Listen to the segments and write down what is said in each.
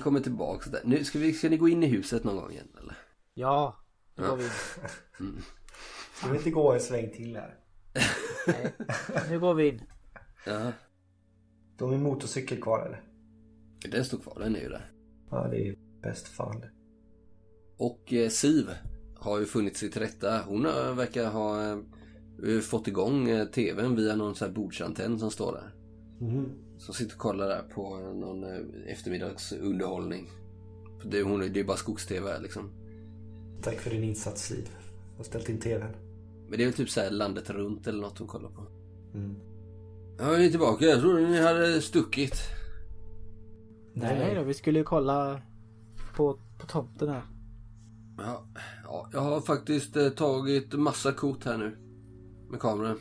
Kommer tillbaka där. Nu ska, vi, ska ni gå in i huset någon gång igen eller? Ja, det går vi in. Ska vi inte gå en sväng till här? Nej, nu går vi in. Ja. De är motorcykel kvar eller? Den står kvar, den är ju där. Ja, det är ju bäst fan det. Och eh, Siv har ju funnit sig till rätta. Hon har, verkar ha eh, fått igång eh, tvn via någon sån här bordsantenn som står där. Mhm. Som sitter och kollar där på någon eh, eftermiddagsunderhållning. Det, hon, det är bara skogs-tv liksom. Tack för din insats Siv. Och ställt in tvn. Men det är väl typ så här landet runt eller något hon kollar på. Mm. Ja, ni är tillbaka. Jag trodde ni hade stuckit. Nej, Nej, nej. då, vi skulle ju kolla på, på tomten här. Ja, ja, jag har faktiskt eh, tagit massa kort här nu. Med kameran.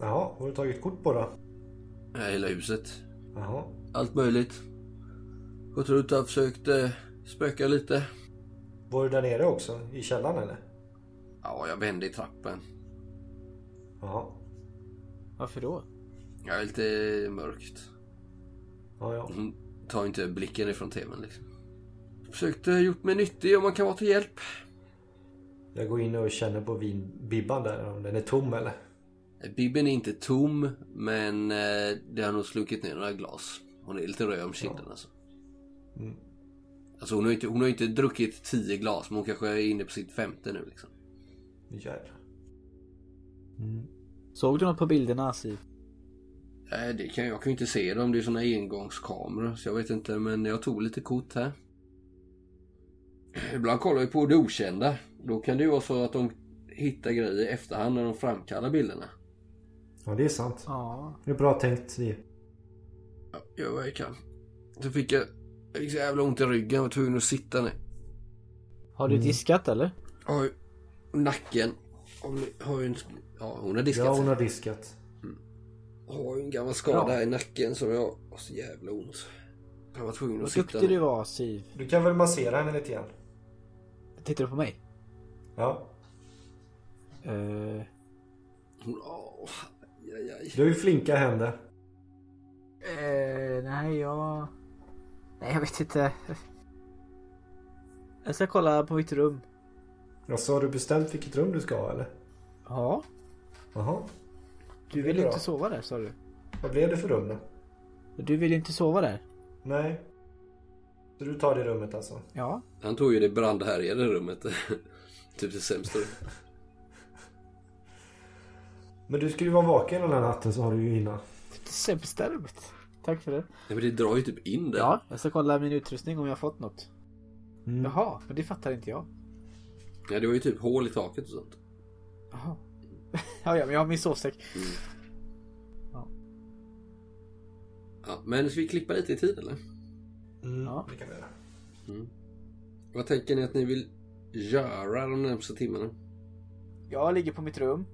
Jaha, har du tagit kort på då? Ja, hela huset. Jaha. Allt möjligt. Gått runt och försökt eh, spöka lite. Var du där nere också? I källaren eller? Ja, jag vände i trappen. Jaha. Varför då? Jag är lite mörkt. Ja, ja. Hon tar inte blicken ifrån tvn liksom. Försökte gjort mig nyttig om man kan vara till hjälp. Jag går in och känner på vinbibban där om den är tom eller? Bibben är inte tom, men eh, det har nog slunkit ner några glas. Hon är lite röd om kinden alltså. Mm. Alltså hon har, inte, hon har inte druckit tio glas, men hon kanske är inne på sitt femte nu liksom. Jävlar. Såg du något på bilderna Siv? Nej, det kan, jag kan ju inte se dem. Det är såna engångskameror. Så jag vet inte, men jag tog lite kort här. Ibland kollar vi på det okända. Då kan det ju vara så att de hittar grejer i efterhand när de framkallar bilderna. Ja, det är sant. Ja. Det är bra tänkt Siv. Ja, gör vad jag kan. Så fick jag, jag fick så jävla ont i ryggen. Jag var tvungen att sitta ner. Har du diskat eller? Jag ju nacken. Har- Har ju en, ja, hon har diskat Ja, hon har diskat. Har ju en gammal skada Ja. här i nacken som jag har så jävla ont. Jag var tvungen att Vad sitta duktig du var Siv. Du kan väl massera henne lite grann? Tittar du på mig? Ja. Uh, Hon, aj, aj. Du har ju flinka händer. eh, nej, jag... Nej, jag vet inte. Jag ska kolla på mitt rum. Ja, så har du bestämt vilket rum du ska ha eller? Ja. Jaha. Du vill bra. inte sova där sa du. Vad blev det för rum då? Du vill inte sova där? Nej. Så du tar det rummet alltså? Ja. Han tog ju det brandhärjade rummet. typ det sämsta. Men du skulle ju vara vaken den här natten så har du ju innan. Det rummet. Tack för det. Nej, men det drar ju typ in där. Ja, jag ska kolla min utrustning om jag har fått något. Mm. Jaha, men det fattar inte jag. Ja, det var ju typ hål i taket och sånt. Jaha. ja, ja, men jag har min sovsäck. Ja, men ska vi klippa lite i tid eller? Mm. Ja. Det kan vi göra. Vad tänker ni att ni vill göra de närmsta timmarna? Jag ligger på mitt rum.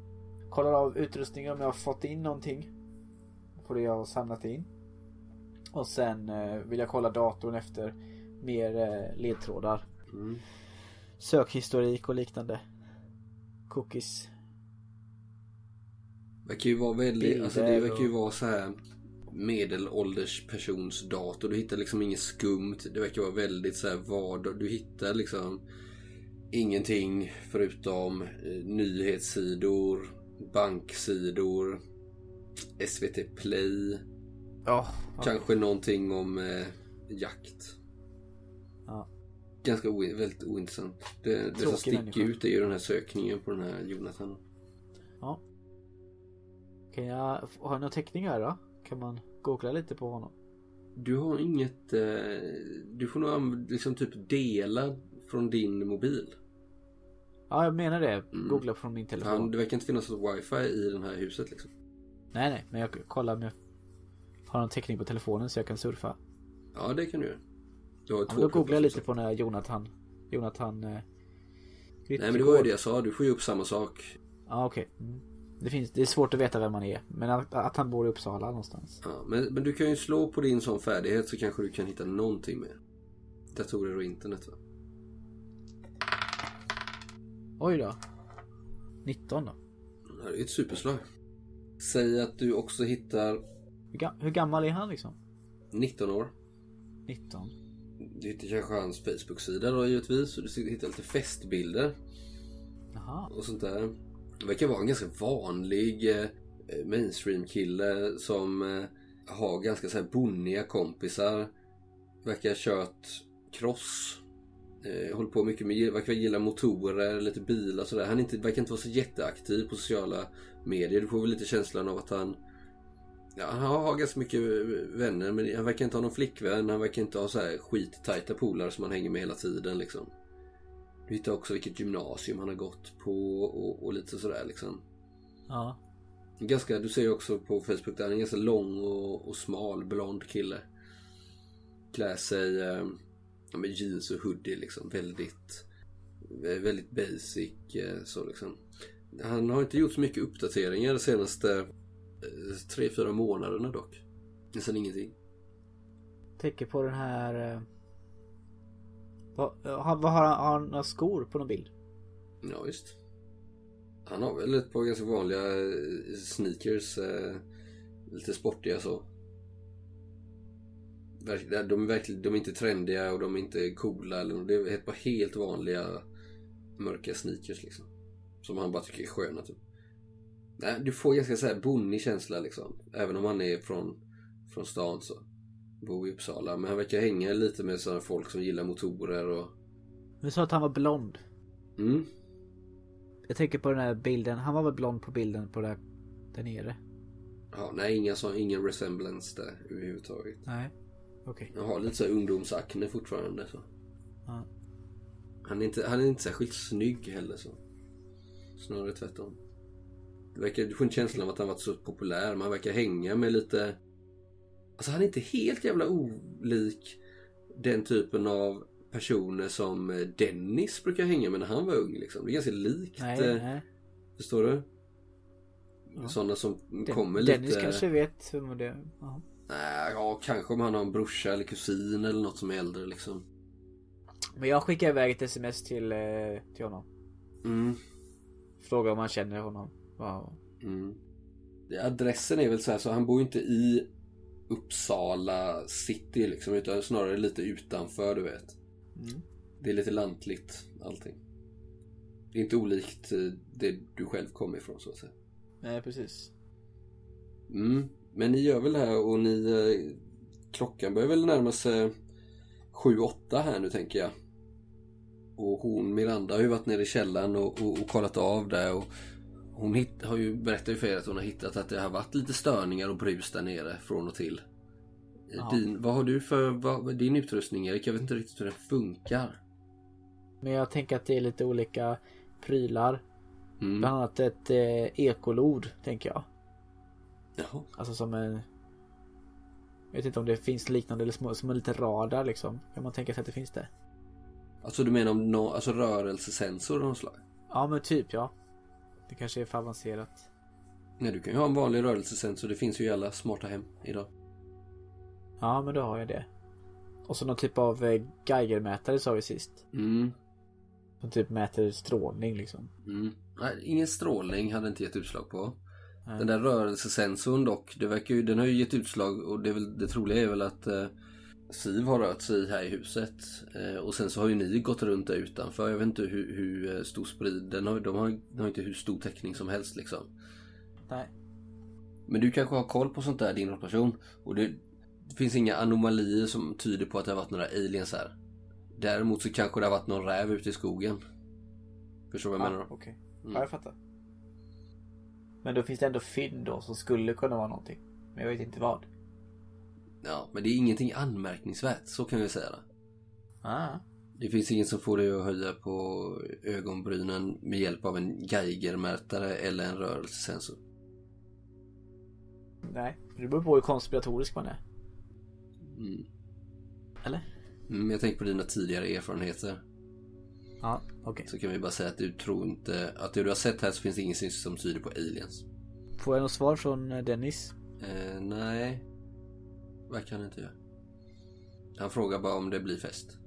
Kollar av utrustningen om jag har fått in någonting. På det jag har samlat in. Och sen eh, vill jag kolla datorn efter mer eh, ledtrådar. Mm. Sökhistorik och liknande. Cookies. verkar ju vara väldigt, alltså det verkar ju vara så här medelålders persons dator. Du hittar liksom inget skumt. Det verkar vara väldigt så här vardag. Du hittar liksom ingenting förutom eh, nyhetssidor, banksidor, SVT Play. Ja. Kanske någonting om eh, jakt. Ja. Ganska o- väldigt ointressant. Det, det som sticker människa. ut är ju den här sökningen på den här Jonathan. ja. Kan jag, har jag några teckningar då? Kan man googla lite på honom? Du har inget... Eh, du får nog liksom typ dela från din mobil. Ja, jag menar det. Mm. Googla från min telefon. Han, det verkar inte finnas något wifi i det här huset liksom. Nej, nej, men jag kollar om jag har någon täckning på telefonen så jag kan surfa. Ja, det kan du göra. Du har Ja, två då googlar jag lite på den här Jonathan. Jonathan... Eh, Nej men det var ju det jag sa. Du får ju upp samma sak. Ja, okej. Mm. Det, finns, det är svårt att veta vem man är. Men att, att han bor i Uppsala någonstans. Ja, men, men du kan ju slå på din sån färdighet så kanske du kan hitta någonting mer. Datorer och internet va? Oj då. 19 då. Det är ju ett superslag. Säg att du också hittar Hur, ga- hur gammal är han liksom? 19 år. 19. Du hittar kanske hans Facebook-sida då givetvis. Och du hittar lite festbilder. Jaha. och sånt där. Det verkar vara en ganska vanlig eh, mainstream-kille som eh, har ganska så här bonniga kompisar. Verkar ha kört cross. Eh, håller på mycket med, verkar gilla motorer, lite bilar och sådär. Han inte, verkar inte vara så jätteaktiv på sociala medier. Du får väl lite känslan av att han Ja, han har, har ganska mycket vänner men han verkar inte ha någon flickvän. Han verkar inte ha så här skittajta polare som han hänger med hela tiden liksom. Du hittar också vilket gymnasium han har gått på och, och lite sådär liksom. Ja. Ganska, du ser ju också på Facebook där han är en ganska lång och, och smal blond kille. Klär sig eh, ja, med jeans och hoodie liksom. Väldigt, eh, väldigt basic eh, så liksom. Han har inte gjort så mycket uppdateringar de senaste eh, tre, fyra månaderna dock. Nästan ingenting. Tänker på den här... eh, Vad, har, vad har han? Har han några skor på någon bild? Ja visst. Han har väl ett par ganska vanliga eh, sneakers. Eh, lite sportiga så. De är, verkligen, de är inte trendiga och de är inte coola. Eller, det är ett par helt vanliga mörka sneakers liksom. Som han bara tycker är sköna typ. Nej, du får ganska så här bonnig känsla liksom. Även om han är från, från stan så. Bor i Uppsala. Men han verkar hänga lite med sådana folk som gillar motorer och... Du sa att han var blond. Mm. Jag tänker på den här bilden. Han var väl blond på bilden på där, där nere? Ja, nej, inga så, ingen resemblance där överhuvudtaget. Nej. Okej. Jag har lite så här ungdomsakne fortfarande så. Ja. Han är inte, han är inte särskilt snygg heller så. Snarare tvärtom. Det verkar, du får en känsla av att han varit så populär. Men han verkar hänga med lite... Alltså han är inte helt jävla olik den typen av personer som eh, Dennis brukar hänga med när han var ung. Liksom. Det är ganska likt. Nej, eh, nej. Förstår du? Ja. Sådana som Den, kommer Dennis lite... kanske vet vem det är. Nej, ja, kanske om han har en brorsa eller kusin eller något som är äldre liksom. Men jag skickar iväg ett sms till, eh, till honom. Mm, Frågar om han känner honom. Ja. mm. Adressen är väl så här, så han bor ju inte i Uppsala city liksom, utan snarare lite utanför, du vet. Mm. Det är lite lantligt, allting. Det är inte olikt eh, det du själv kommer ifrån, så att säga. Nej, precis. Mm. Men ni gör väl det här och ni... eh, Klockan börjar väl närma sig 7-8 här nu tänker jag. Och hon, Miranda, har ju varit nere i källaren och, och, och kollat av det. Och hon hit, har ju berättat ju för er att hon har hittat att det har varit lite störningar och brus där nere från och till. Eh, Ja. Din, vad har du för vad, din utrustning Erik? Jag vet inte riktigt hur den funkar. Men jag tänker att det är lite olika prylar. Mm. Bland annat ett eh, ekolod, tänker jag. Jaha. Alltså som en... Jag vet inte om det finns liknande eller små, som en liten radar liksom. Kan man tänka sig att det finns det? Alltså du menar om no, alltså rörelsesensor av något slag? Ja men typ ja. Det kanske är för avancerat. Nej, du kan ju ha en vanlig rörelsesensor. Det finns ju i alla smarta hem idag. Ja men då har jag det. Och så någon typ av eh, Geigermätare sa vi sist. Mm. Som typ mäter strålning liksom. Mm. Nej, ingen strålning hade inte gett utslag på. Den där rörelsesensorn dock, det verkar ju, den har ju gett utslag och det, väl, det troliga är väl att eh, Siv har rört sig här i huset. Eh, och sen så har ju ni gått runt där utanför. Jag vet inte hur, hur eh, stor sprid, den har, de har, de har inte hur stor täckning som helst liksom. Nej. Men du kanske har koll på sånt där din rotation. Och det, det finns inga anomalier som tyder på att det har varit några aliens här. Däremot så kanske det har varit någon räv ute i skogen. Förstår du vad jag menar Ah, då? Okej. Mm. Ja jag fattar. Men då finns det ändå fynd då som skulle kunna vara någonting. Men jag vet inte vad. Ja, men det är ingenting anmärkningsvärt, så kan vi säga det. Ah. Det finns ingen som får dig att höja på ögonbrynen med hjälp av en Geigermätare eller en rörelsesensor. Nej. Det beror på hur konspiratorisk man är. Mm. Eller? Mm, jag tänker på dina tidigare erfarenheter. Ja, okej. Så kan vi bara säga att du tror inte... Att det du har sett här så finns det ingenting som tyder på aliens. Får jag något svar från eh, Dennis? Eh, nej. Verkar han inte göra. Han frågar bara om det blir fest.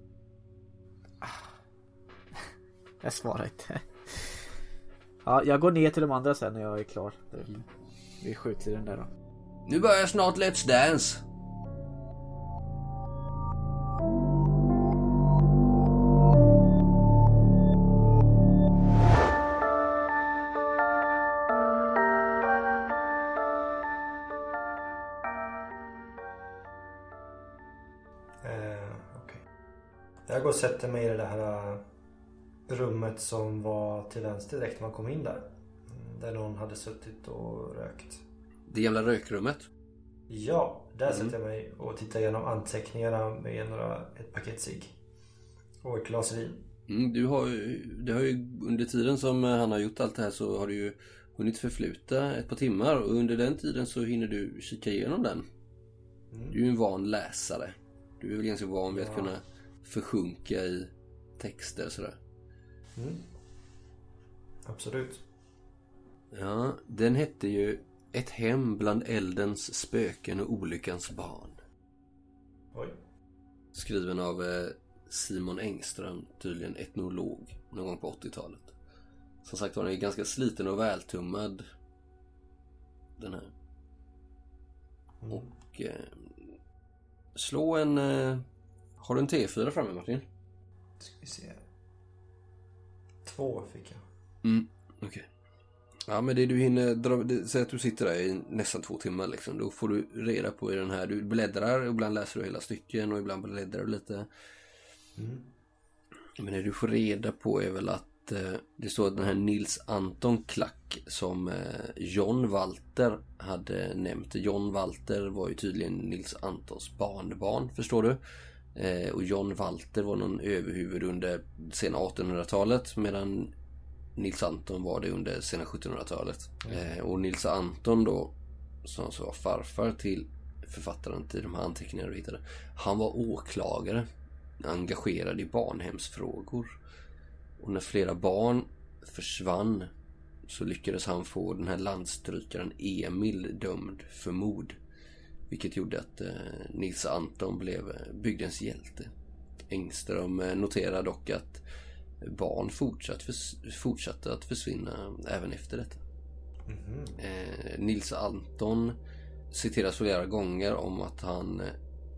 Jag svarar inte. Ja, jag går ner till de andra sen när jag är klar. Uppe. Vi skjuter den där då. Nu börjar snart Let's Dance! Jag går och sätter mig i det här äh, rummet som var till vänster direkt när man kom in där. Mm, Där någon hade suttit och rökt. Det gamla rökrummet. Ja, där sätter jag mig och tittar igenom anteckningarna med några, ett paket cigg. Och ett glas vin. Mm, du har det har ju under tiden som han har gjort allt det här så har det ju hunnit förfluta ett par timmar och under den tiden så hinner du kika igenom den. Du är ju en van läsare. Du är väl ganska van vid att kunna försjunka i texter sådär. Absolut. Ja, den hette ju Ett hem bland eldens spöken och olyckans barn. Oj. Skriven av eh, Simon Engström, tydligen etnolog, någon gång på 80-talet. Som sagt var, den är ganska sliten och vältummad. Den här. Och... Eh, slå en... Eh, har du en T4 framme Martin? Ska vi se. Två fick jag. Mm, okej. Ja men det du hinner dra, det, säg att du sitter där i nästan två timmar liksom. Då får du reda på i den här, du bläddrar, ibland läser du hela stycken och ibland bläddrar du lite. Men det du får reda på är väl att eh, det står att den här Nils Anton Klack som eh, John Walter hade nämnt. John Walter var ju tydligen Nils Antons barnbarn, förstår du? Eh, och John Walter var någon överhuvud under sena 1800-talet medan Nils Anton var det under sena 1700-talet. Eh, och Nils Anton då, som så var farfar till författaren till de här anteckningarna du hittade. Han var åklagare, engagerad i barnhemsfrågor. Och när flera barn försvann så lyckades han få den här landstrykaren Emil dömd för mord. Vilket gjorde att eh, Nils Anton blev eh, bygdens hjälte. Engström eh, noterar dock att barn fortsatt fortsatte att försvinna även efter detta. Eh, Nils Anton citeras flera gånger om att han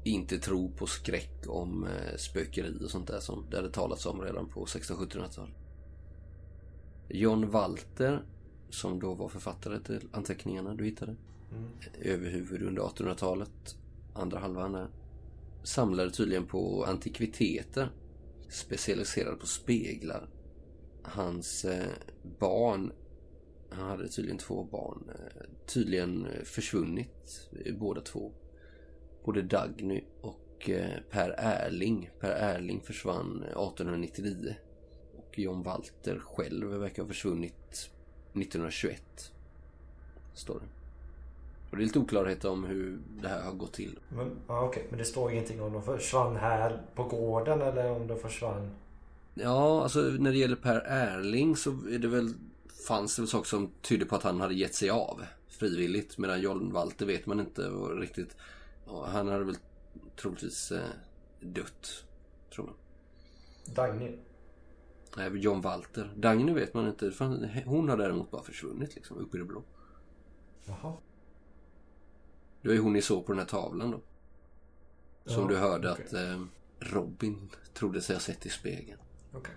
inte tror på skräck om spökeri och sånt där som det hade talats om redan på 1600-1700-talet. John Walter, som då var författare till anteckningarna du hittade, Mm. överhuvud under 1800-talet, andra halvan där, samlade tydligen på antikviteter, specialiserad på speglar. Hans eh, barn, han hade tydligen två barn, eh, tydligen eh, försvunnit eh, båda två. Både Dagny och eh, Per Erling. Per Erling försvann eh, 1899. Och John Walter själv verkar ha försvunnit 1921. Står det. Och det är lite oklarhet om hur det här har gått till. Men, ja, okej. Men det står ingenting om de försvann här på gården eller om de försvann... Ja, alltså när det gäller Per Erling så är det väl fanns det väl saker som tydde på att han hade gett sig av frivilligt. Medan John Walter vet man inte riktigt. Han hade väl troligtvis eh, dött. Tror man. Dagny. Nej, John Walter. Dagny vet man inte. Hon har däremot bara försvunnit liksom upp i det blå. Jaha. Det var ju hon ni såg på den här tavlan då. Som Ja, du hörde okej. att eh, Robin trodde sig ha sett i spegeln. Okej.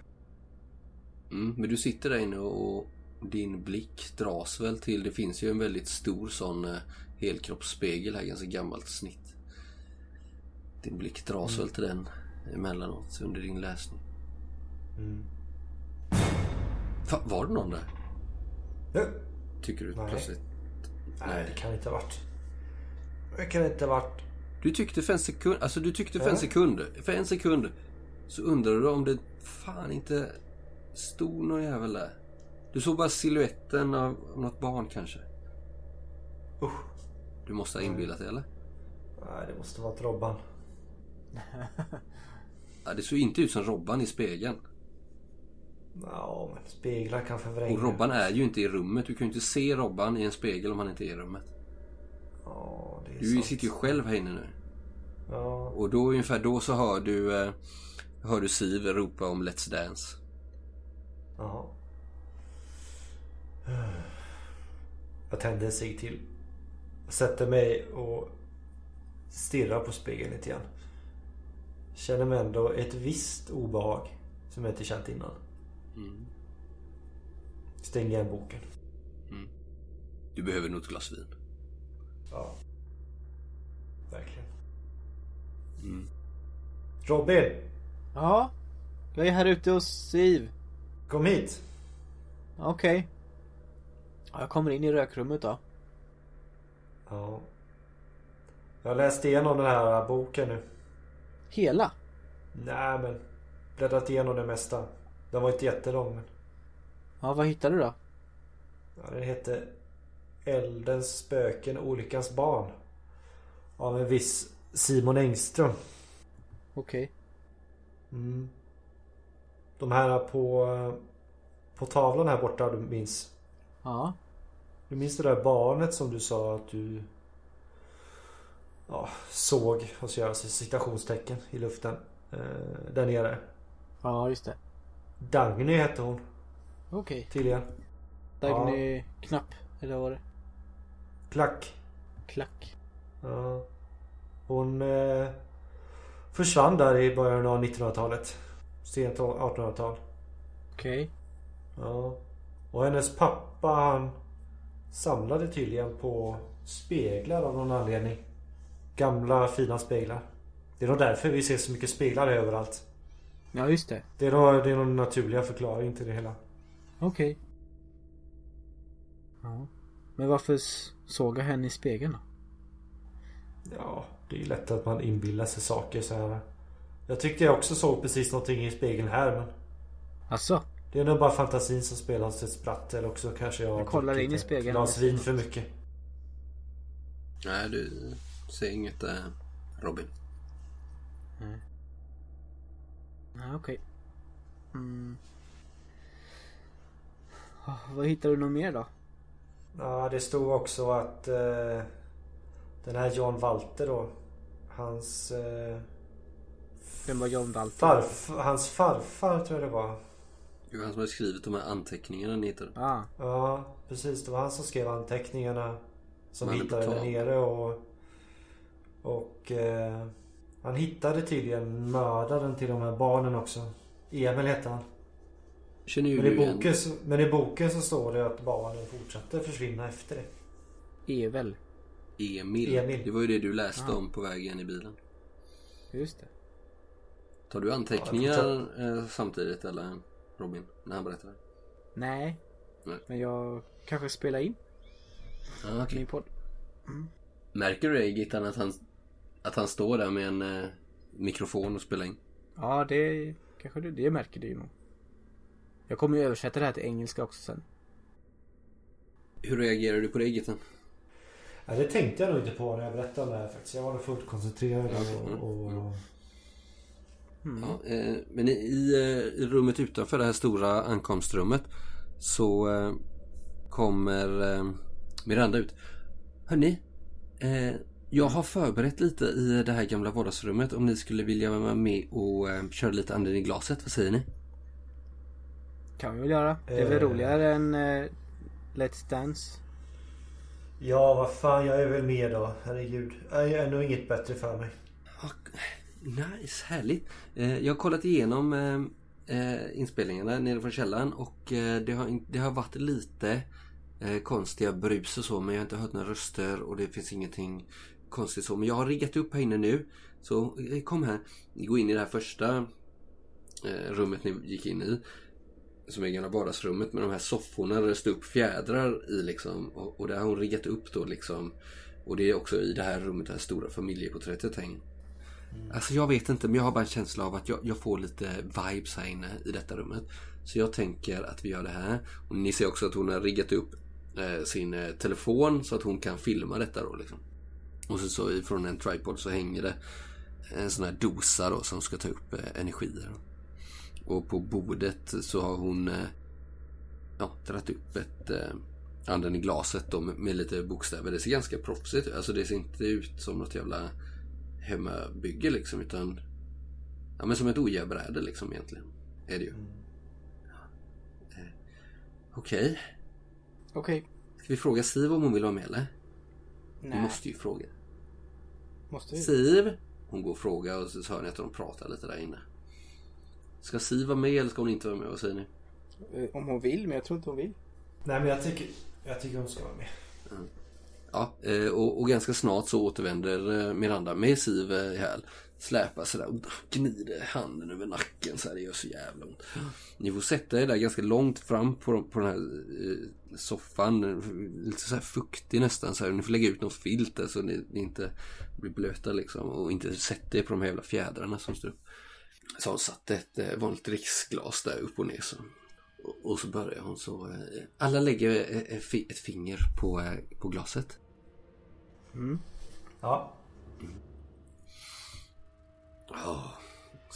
Mm, men du sitter där inne och din blick dras väl till, det finns ju en väldigt stor sån eh, helkroppsspegel här, ganska gammalt snitt. Din blick dras väl till den emellanåt under din läsning. Mm. Fa, var det någon där? Nu. Tycker du Nej. plötsligt? Nej, det kan inte ha varit. Det kan inte varit. Du tyckte för en sekund, alltså du tyckte för en sekund, för en sekund så undrade du om det fan inte stod någon jävel där. Du såg bara siluetten av något barn kanske. Usch. Du måste ha inbillat dig eller? Nej, det måste vara ett Robban. Ja, det såg inte ut som Robban i spegeln. Ja, men speglar kan förvränga. Och Robban är ju inte i rummet. Du kan ju inte se Robban i en spegel om han inte är i rummet. Ja, det är Du sant. sitter ju själv här inne nu. Ja, Och då ungefär då så hör du, eh, hör du Siv ropa om Let's Dance. jaha. Jag tänder en cigg till. Jag sätter mig och stirrar på spegeln lite grann. Känner mig ändå ett visst obehag som jag inte känt innan. Mm. Stänger igen boken. Du behöver nog ett glas vin. Ja. Verkligen. Mm. Robin! Ja. Jag är här ute hos Siv. Kom hit. Okej. Ja, Jag kommer in i rökrummet då. Ja. Jag har läst igenom den här boken nu. Hela? Nej men. Bläddrat igenom det mesta. Den var inte jättelång men. Ja, vad hittade du då? Ja, den heter Eldens spöken, olyckans barn. Av en viss Simon Engström. Okej. Mm. De här på, på tavlan här borta du minns. Ja. Du minns det där barnet som du sa att du ja, såg och så görs citationstecken i luften. Eh, där nere. Ja, just det. Dagny hette hon Okej. tydligen. Dagny Knapp. Eller vad var det? Klack. Klack. Ja. Hon eh, försvann där i början av 1900-talet. Sent 1800-tal. Okej. Ja. Och hennes pappa han samlade tydligen på speglar av någon anledning. Gamla fina speglar. Det är nog därför vi ser så mycket speglar överallt. Ja, just det. Det är nog, det är naturliga förklaring till det hela. Okej. Ja. Men varför såg jag henne i spegeln då? Ja, det är ju lätt att man inbillar sig saker så här. Jag tyckte jag också såg precis någonting i spegeln här men Alltså? Det är nog bara fantasin som spelar oss ett spratt eller också kanske jag Jag kollar in i spegeln. glas vin för mycket. Nej, du ser inget där Robin. Ja, okej. Mm. Ah, Vad hittar du något mer då? Ja, det stod också att eh, den här John Walter då. Hans eh, Vem var John Walter? farf, hans farfar tror jag det var. Det var han som hade skrivit de här anteckningarna ni hittade. Ah, Ja, precis. Det var han som skrev anteckningarna. Som är hittade där nere och... Och... Eh, han hittade tydligen mördaren till de här barnen också. Emil hette han. Känner ju Men i, igen. boken, så- men i boken så står det att barnen fortsatte försvinna efter det. Evel. Emil. Emil. Det var ju det du läste Ja. om på vägen i bilen. Just det. Tar du anteckningar eh, samtidigt eller Robin? När han berättar? Nej. Nej. Men jag kanske spelar in Ah, okej. min podd. Märker du det Gittan att han, att han står där med en eh, mikrofon och spelar in? Ja, det kanske du, det märker du ju nog. Jag kommer ju översätta det här till engelska också sen. Hur reagerar du på det Gittan? Ja, det tänkte jag nog inte på när jag berättade om det här faktiskt. Jag var nog fullt koncentrerad Mm. och... och Mm. Ja, eh, men i, i, eh, i rummet utanför det här stora ankomstrummet så eh, kommer eh, Miranda ut. Hörni, jag har förberett lite i det här gamla vardagsrummet om ni skulle vilja vara med och köra lite anden i glaset. Vad säger ni? Kan vi väl göra. Det är väl roligare än Let's Dance. Ja, vad fan. Jag är väl med då. Herregud. Jag är nog inget bättre för mig. Ah, nice, härligt. Eh, jag har kollat igenom eh, eh, inspelningarna nere från källaren och eh, det, har, det har varit lite eh, konstiga brus och så men jag har inte hört några röster och det finns ingenting konstigt så. Men jag har riggat upp här inne nu. Så eh, kom här. Ni går in i det här första eh, rummet ni gick in i. Som är gamla vardagsrummet med de här sofforna där det står upp fjädrar i liksom. Och, och där har hon riggat upp då liksom. Och det är också i det här rummet det här stora familjeporträttet hänger. Alltså jag vet inte men jag har bara en känsla av att jag, jag får lite vibes här inne i detta rummet. Så jag tänker att vi gör det här. Och ni ser också att hon har riggat upp eh, sin eh, telefon så att hon kan filma detta då liksom. Och så, så ifrån en tripod så hänger det en sån här dosa då som ska ta upp eh, energier. Och på bordet så har hon eh, ja, dragit upp ett eh, anden i glaset då med, lite bokstäver. Det ser ganska proffsigt ut. Alltså det ser inte ut som något jävla hemmabygge liksom utan ja, men som ett ojärbräde liksom egentligen. Är det ju. Eh, Okej. Okej. Ska vi fråga Siv om hon vill vara med eller? Vi Nej. måste ju fråga. Måste vi? Siv! Hon går och frågar och så hör ni att de pratar lite där inne. Ska Siv vara med eller ska hon inte vara med? Vad säger ni? Eh, Om hon vill, men jag tror inte hon vill. Nej, men jag tycker, jag tycker hon ska vara med. Ja, eh, och, och ganska snart så återvänder eh, Miranda med Siv i häl. Släpar sådär och gnider handen över nacken så här, det gör så jävla ont. Ni får sätta er där ganska långt fram på, på den här eh, soffan. Lite så här fuktig nästan så här. Ni får lägga ut någon filt där så ni, ni inte blir blöta liksom. Och inte sätta er på de här jävla fjädrarna som står upp. Så hon satte ett eh, vanligt riksglas där upp och ner så. Och, så börjar hon så. Eh, alla lägger eh, ett finger på, på glaset. Mm. Ja. Ja,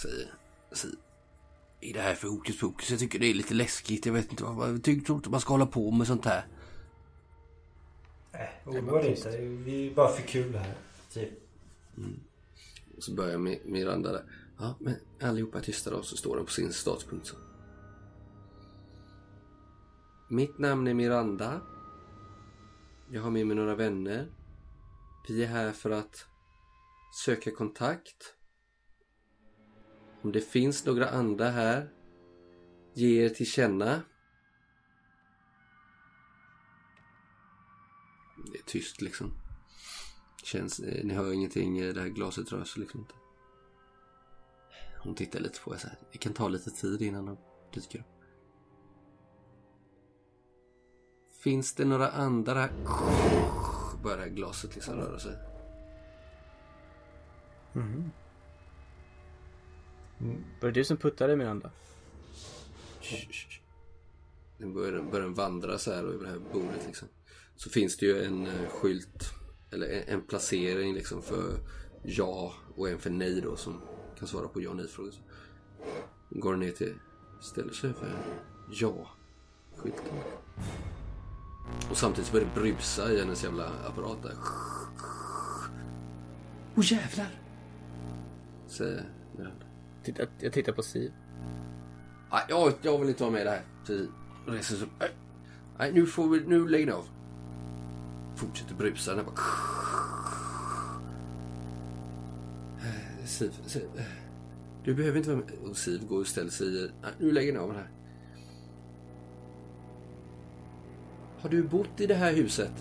säger Siv. I det här för hokus pokus. Jag tycker det är lite läskigt. Jag vet inte vad. Jag tycker inte man ska hålla på med sånt här. Nej, oroa dig inte. Vi är bara för kul här. Typ. Mm. Och så börjar Miranda där. Ja, men allihopa är tysta då. Så står de på sin startpunkt. Så. Mitt namn är Miranda. Jag har med mig några vänner. Vi är här för att söka kontakt om det finns några andra här, ge er till känna. Det är tyst liksom. Känns, eh, ni hör ingenting, eh, det här glaset rör sig liksom inte. Hon tittar lite på er så här. Det kan ta lite tid innan de dyker upp. Finns det några andra? Börjar glaset liksom röra sig. Mm. Var det du som puttade Miranda? Den börjar, börjar vandra så här över det här bordet liksom. Så finns det ju en uh, skylt, eller en, en, placering liksom för ja och en för nej då som kan svara på ja och nej frågor. Går ner till, ställer sig för ja-skylten. Och samtidigt börjar det brusa i hennes jävla apparat där. Åh oh, jävlar! Säger Miranda. Titta, jag tittar på Siv. Nej, jag, jag vill inte vara med i det här. Siv reser sig upp. Nej, nu får vi, nu lägger ni av. Fortsätter brusa. Den bara... Siv, Siv. Du behöver inte vara med. Och Siv går och ställer sig i... Nu lägger ni av här. Har du bott i det här huset?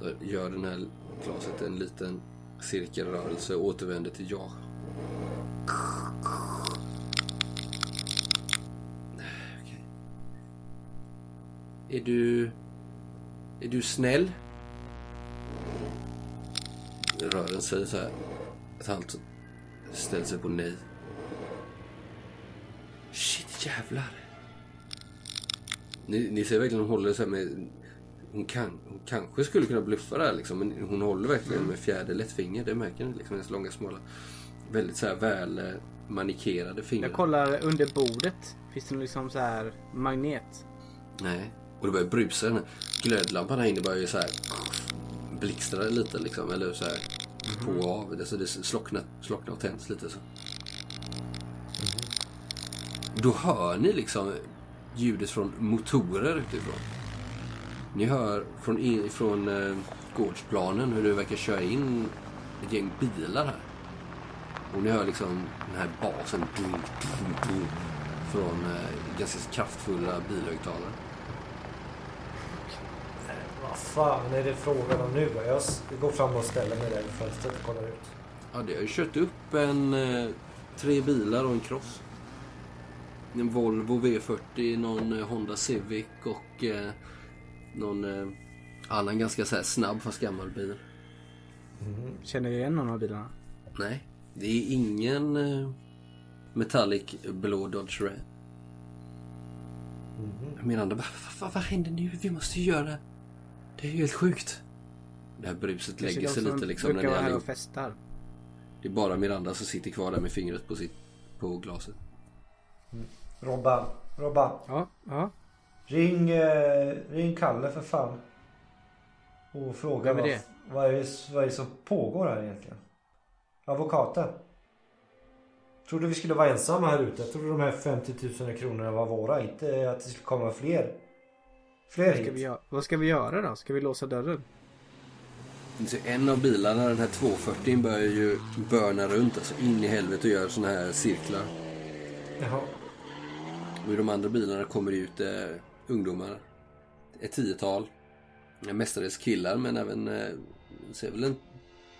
Då gör den här glaset en liten cirkelrörelse och återvänder till ja. Okay. Är du... Är du snäll? Rören säger så här. Ett halvt ställer sig på nej. Shit jävlar. Ni, ni ser verkligen hon håller så här med... Hon, kan, hon kanske skulle kunna bluffa det här liksom, men hon håller verkligen med fjärde lätt finger. Det märker ni liksom, hennes långa smala väldigt så här väl eh, manikerade fingrar. Jag kollar under bordet. Finns det någon liksom så här magnet? Nej. Och det börjar brusa. Den glödlampan här inne börjar ju så här blixtra lite liksom. Eller så här. På och av. Alltså det slocknar, slocknar och tänds lite så. Mm. Då hör ni liksom ljudet från motorer utifrån. Ni hör från, från eh, gårdsplanen hur det verkar köra in ett gäng bilar här. Och ni hör liksom den här basen dum, dum, dum, från eh, ganska kraftfulla bilhögtalare. Fan är det frågan om nu Jag går fram och ställer mig där vid fönstret och kollar ut. Ja, det har ju kört upp en... Eh, tre bilar och en cross. En Volvo V40, någon eh, Honda Civic och eh, någon eh, annan ganska så snabb fast gammal bil. Mm. Känner du igen någon av bilarna? Nej. Det är ingen Metallic blå Dodge Ram. Mm. Miranda bara, vad, vad händer nu? Vi måste göra... Det är ju helt sjukt. Det här bruset lägger sig lite liksom. När vara här och festar. Det är bara Miranda som sitter kvar där med fingret på, sitt, på glaset. Mm. Robban, Robban. Ja, ja. Ring, eh, ring Kalle för fan. Och fråga vad, vad, är det, vad är det som pågår här egentligen. Advokaten. Trodde vi skulle vara ensamma här ute. Jag trodde de här 50 000 kronorna var våra. Inte att det skulle komma fler. Fler vi, vad ska vi göra då? Ska vi låsa dörren? En av bilarna, den här 240 börjar ju börna runt alltså in i helvete och gör såna här cirklar. Jaha. Och i de andra bilarna kommer det ut eh, ungdomar. Ett tiotal. Mestadels killar men även, eh, ser väl en,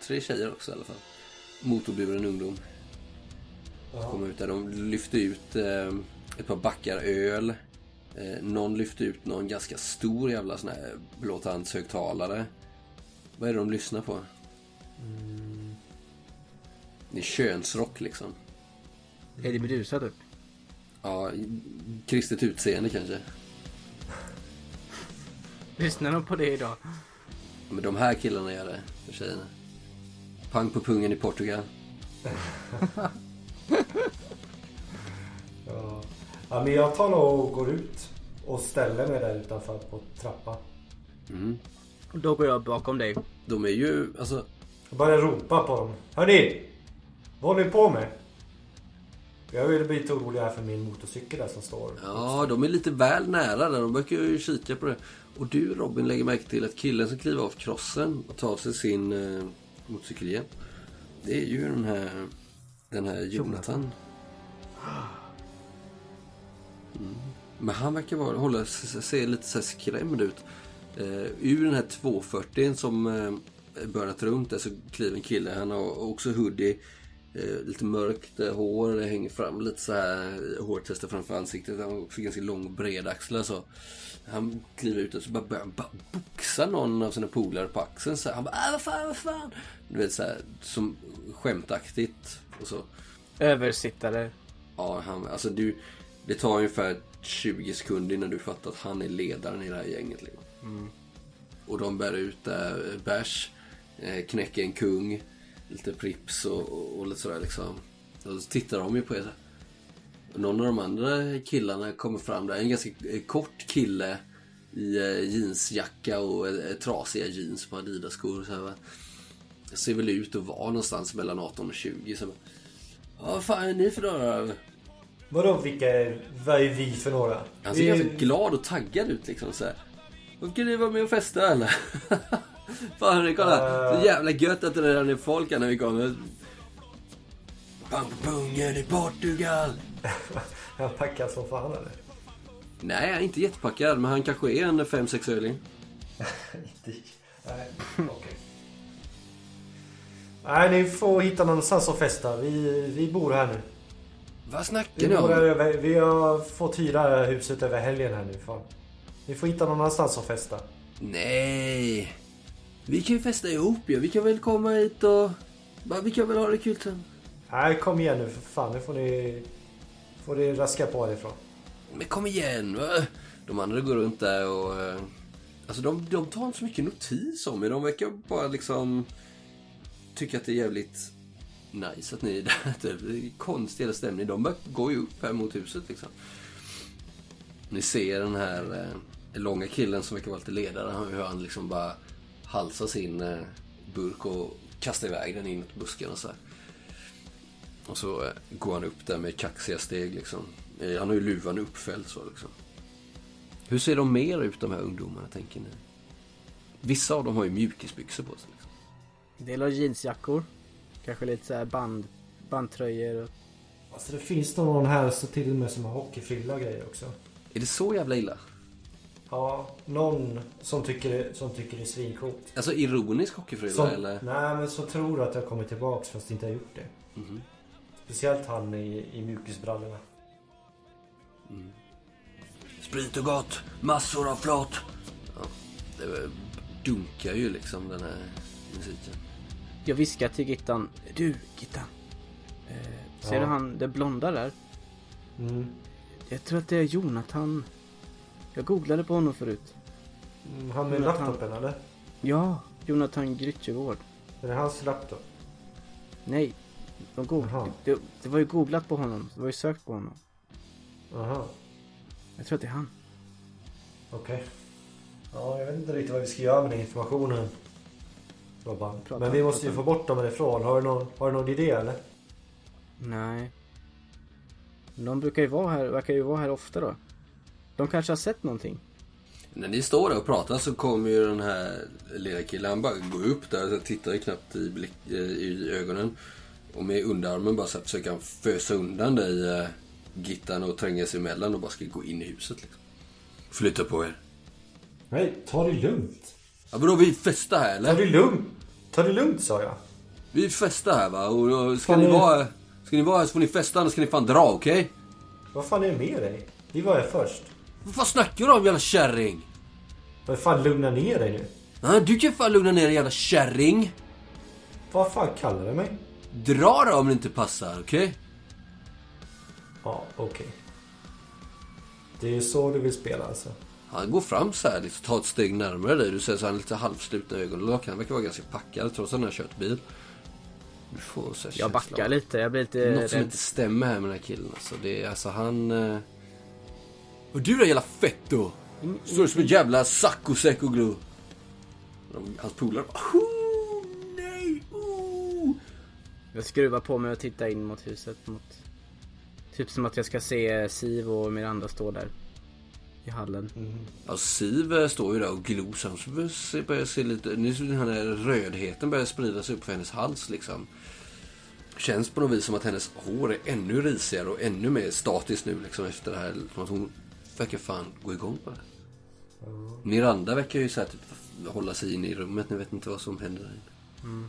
tre tjejer också i alla fall. Motorburen ungdom. Kommer ut där. De lyfter ut eh, ett par backar öl. Eh, någon lyfter ut någon ganska stor jävla sån här blåtandshögtalare. Vad är det de lyssnar på? Det är könsrock liksom. Eddie Meduza typ. Ja, kristet utseende kanske. Lyssnar de på det idag? Men de här killarna gör det för tjejerna. Pang på pungen i Portugal. ja, men jag tar nog och går ut och ställer mig där utanför på trappan. Mm. Då går jag bakom dig. De är ju, alltså, Jag börjar ropa på dem. Hörni! Vad håller ni på med? Jag är lite orolig här för min motorcykel där som står. ja de är lite väl nära där. De verkar ju kika på det. Och du Robin lägger märke till att killen som kliver av krossen och tar av sig sin eh, motorcykelhjälm. Det är ju den här, den här Jonathan. Mm. Men han verkar vara, hålla, se lite så här skrämd ut. Eh, ur den här 240 som eh, börjat runt där så kliver en kille. Han har också hoodie. Eh, lite mörkt eh, hår, det hänger fram lite så här hårtester framför ansiktet. Han har också ganska lång bred axlar så. Han kliver ut och så bara börjar han bara boxa någon av sina polare på axeln. Så här. Han bara äh, vad fan, vad fan. Du vet så här, som skämtaktigt och så. Översittare. Ja, han, alltså du, det tar ungefär 20 sekunder innan du fattar att han är ledaren i det här gänget. Liksom. Och de bär ut äh, bärs, äh, knäcker en kung, lite Prips och, och, och lite sådär liksom. Och så tittar de ju på er någon av de andra killarna kommer fram där, en ganska eh, kort kille i eh, jeansjacka och eh, trasiga jeans på Adidas-skor. Så här. Ser väl ut att vara någonstans mellan 18 och 20. Så vad fan är ni för några? Vadå vilka är, vad är vi för några? Han ser Vi- ganska glad och taggad ut liksom så här. Ska ni vara med och festa eller? Fan hörni, kolla. Eh. Så jävla gött att det redan är folk här när vi kommer. Pang på pungen i Portugal. Han packar som fan eller? Nej, han är inte jättepackad, men han kanske är en 5-6 öling. Inte- Nej, okej. Nej, ni får hitta någonstans att festa. Vi, vi bor här nu. Vad Vi, snackar ni om? över, vi har fått hyra huset över helgen här nu. Fan. Ni får hitta någon annanstans att festa. Nej. Vi kan ju festa ihop ju. Vi kan väl komma hit och... Vi kan väl ha det kul sen. Nej, kom igen nu för fan. Nu får ni, får ni raska på ifrån. Men kom igen va? De andra går runt där och... eh, Alltså de, de tar inte så mycket notis om er. De verkar bara liksom... Tycka att det är jävligt nice att ni är där. Typ. Det är konstig hela stämning. De går ju upp här mot huset liksom. Ni ser den här eh, långa killen som verkar vara lite ledare. Han- Hur han liksom bara halsar sin eh, burk och kastar iväg den in busken och så här. Och så eh, går han upp där med kaxiga steg liksom. Eh, Han har ju luvan uppfälld så liksom. Hur ser de mer ut de här ungdomarna tänker ni? Vissa av dem har ju mjukisbyxor på sig. Liksom. En del har jeansjackor. Kanske lite så här band, bandtröjor. Och... Alltså det finns någon här så till och med som har hockeyfrilla och grejer också. Är det så jävla illa? Ja, någon som tycker, som tycker det är svincoolt. Alltså ironisk hockeyfrilla Som, eller? Nej men så tror att jag kommer tillbaks fast inte har gjort det. Mhm. Speciellt han i, i mjukisbrallorna. Sprit och gott, massor av flott. Ja, det dunkar ju liksom den här musiken. Jag viskar till Gittan. Du Gittan. Eh, ser Ja. du han, det blonda där? Mm. Jag tror att det är Jonathan. Jag googlade på honom förut. Mm, Han med Jonathan. laptopen eller? Ja, Jonathan Grytjegård. Är det hans laptop? Nej. De go- det, det var ju googlat på honom. Det var ju sökt på honom. Aha, Jag tror att det är han. okej. Ja, jag vet inte riktigt vad vi ska göra med den informationen. Robban. Prata- Men vi måste ju få bort dem härifrån. Har du någon, har du någon idé eller? Nej. De brukar ju vara här, verkar ju vara här ofta då. De kanske har sett någonting. När ni står där och pratar så kommer ju den här lilla killen, han bara går upp där och tittar ju knappt i, blick, eh, i ögonen. Och med underarmen bara så här försöker han fösa undan dig, eh, Gittan, och tränga sig emellan och bara ska gå in i huset liksom. Flytta på er. Nej, ta det lugnt. Ja, vadå vi festar här Ta eller? det lugnt. Ta det lugnt sa jag. Vi festar här va? Och, och ska Fan, ni är- vara... Ska ni vara här så får ni festa annars ska ni fan dra okej? Vad fan är det med dig? Vi var här först. Vad fan snackar du om jävla kärring? Vad fan lugna ner dig nu. Ja, du kan fan lugna ner dig jävla kärring. Vad fan kallar du mig? Dra då om det inte passar, okej? Ja, okej. Det är så du vill spela alltså. Han går fram så här, liksom, tar ett steg närmare dig. Du ser så han har lite halvslutna ögonlock. Han verkar vara ganska packad trots att han har kört bil. Du får så här Jag backar av- lite, jag blir lite Något som rädd. inte stämmer här med den här killen alltså. Det är alltså han... eh, Och du då jävla fetto! Står du som en jävla sacco secco glue. De- Hans polare bara, "Oh, nej! Oh. Jag skruvar på mig och tittar in mot huset. Mot... Typ som att jag ska se Siv och Miranda stå där. I hallen. Ja, Siv eh, står ju där och. Sen så börjar se- lite... Nu den här rödheten börjar sprida sig upp för hennes hals liksom. Känns på något vis som att hennes hår är ännu risigare och ännu mer statiskt nu liksom efter det här. Som att hon verkar fan gå igång på det. Miranda verkar ju så här, typ, hålla sig inne i rummet. Ni vet inte vad som händer där inne.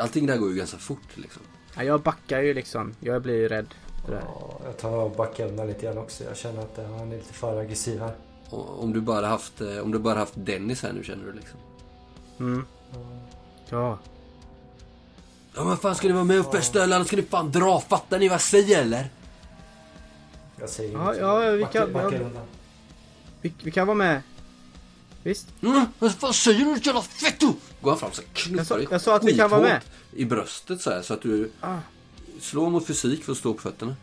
Allting där går ju ganska fort liksom. Ja, jag backar ju liksom. Jag blir ju rädd det här. Ja, jag tar och backar undan lite grann också. Jag känner att eh, han är lite för aggressiv här. Om du bara haft, eh, om du bara haft Dennis här nu känner du liksom. Mm. Ja. Ja men fan ska ni vara med och festa eller annars ska ni fan dra. Fattar ni vad jag säger eller? Jag säger Ja, inget. ja, vi kan- backar ja. undan. Vi, vi kan vara med. Visst? Mm, vad fan säger du jävla fetto? Går han fram så knuffar Jag sa- jag sa att vi kan vara med. I bröstet så här så att du Ah. Slår mot fysik för att stå på fötterna.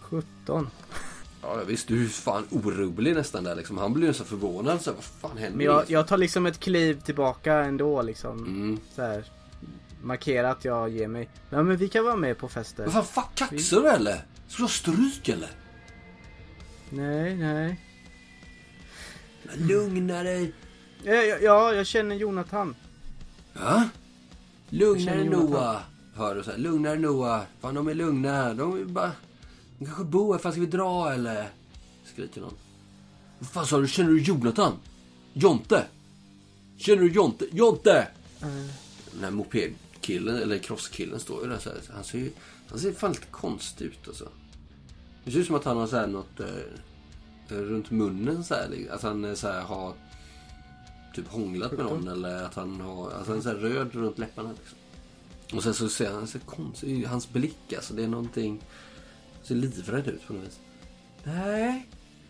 17. Ja visst, du är fan orubblig nästan där liksom. Han blir ju så förvånad så här, vad fan händer? Men jag, jag tar liksom ett kliv tillbaka ändå liksom. Mm. Så här. Markera att jag ger mig. Ja men vi kan vara med på fester. Vad fan, fuck, kaxar du eller? Ska du ha stryk eller? Nej, nej. Lugna dig. Ja, ja, ja, jag känner Jonathan. Ja? Lugna Jag känner dig Jonathan. Noah. Hör du så här, lugna dig Noah. Fan de är lugna. De är bara... De kanske bor här. Fan ska vi dra eller? Skriker någon. Vad fan sa du? Känner du Jonathan? Jonte? Känner du Jonte? Jonte! Den här mopedkillen, eller crosskillen står ju där så här. Han ser ju... Han ser fan lite konstig ut alltså. Det ser ut som att han har så här något... Eh, runt munnen så här. liksom. Att han eh, så här har... Typ hånglat med någon eller att han har... Alltså han är så här röd runt läpparna liksom. Och sen så ser han så konstig Hans blick alltså. Det är någonting... Ser livrädd ut på något vis. Nej.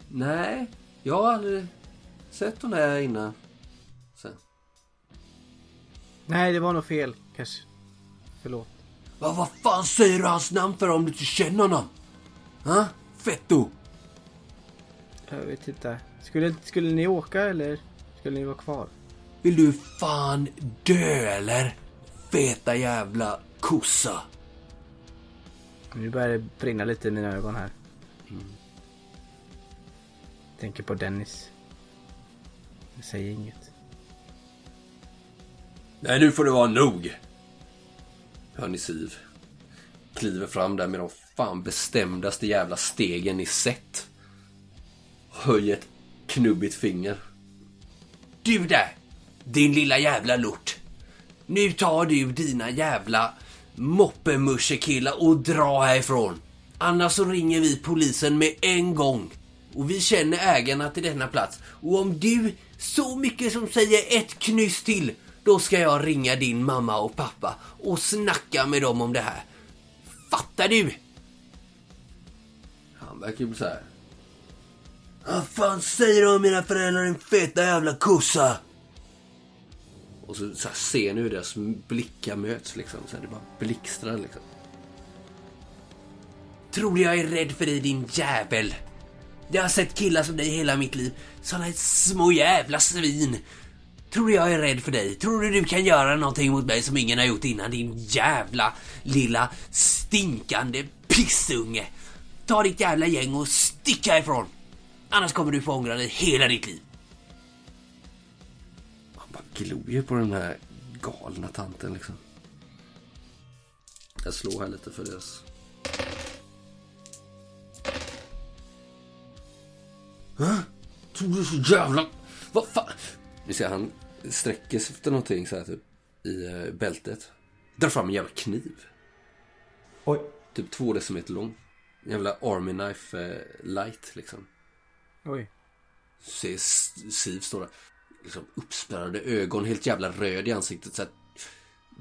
Nej. Jag har aldrig sett hon där innan. Så. Nej, det var nog fel kanske. Förlåt. Va, vad fan säger du hans namn för om du inte känner honom? Ha? Fetto? Jag vet inte. Skulle, skulle ni åka eller skulle ni vara kvar? Vill du fan dö eller? Feta jävla kossa. Nu börjar det brinna lite i mina ögon här. Tänker på Dennis. Jag säger inget. Nej, nu får det vara nog. Hör ni Siv? Kliver fram där med de fan bestämdaste jävla stegen ni sett. Höjer ett knubbigt finger. Du där! Din lilla jävla lort. Nu tar du dina jävla moppemuschekillar och drar härifrån. Annars så ringer vi polisen med en gång. Och vi känner ägarna till denna plats. Och om du så mycket som säger ett knyst till, då ska jag ringa din mamma och pappa och snacka med dem om det här. Fattar du? Han verkar ju så här. Vad fan säger du om mina föräldrar din feta jävla kossa? Och så, så här ser ni hur deras blickar möts liksom. Så här, det bara blixtrar liksom. Tror jag är rädd för dig din jävel? Jag har sett killar som dig hela mitt liv. Såna små jävla svin. Tror du jag är rädd för dig? Tror du du kan göra någonting mot mig som ingen har gjort innan? Din jävla lilla stinkande pissunge. Ta ditt jävla gäng och stick härifrån. Annars kommer du få ångra dig hela ditt liv. Han bara glor ju på den här galna tanten liksom. Jag slår här lite för deras... Hä? Du är så jävla... Vad fan? Ni ser han sträcker sig efter någonting så här typ i eh, bältet. Drar fram en jävla kniv. Oj. Typ två decimeter lång. En jävla army knife eh, light liksom. Oj. Ser S- Siv står där. Liksom uppspärrade ögon, helt jävla röd i ansiktet. Så här,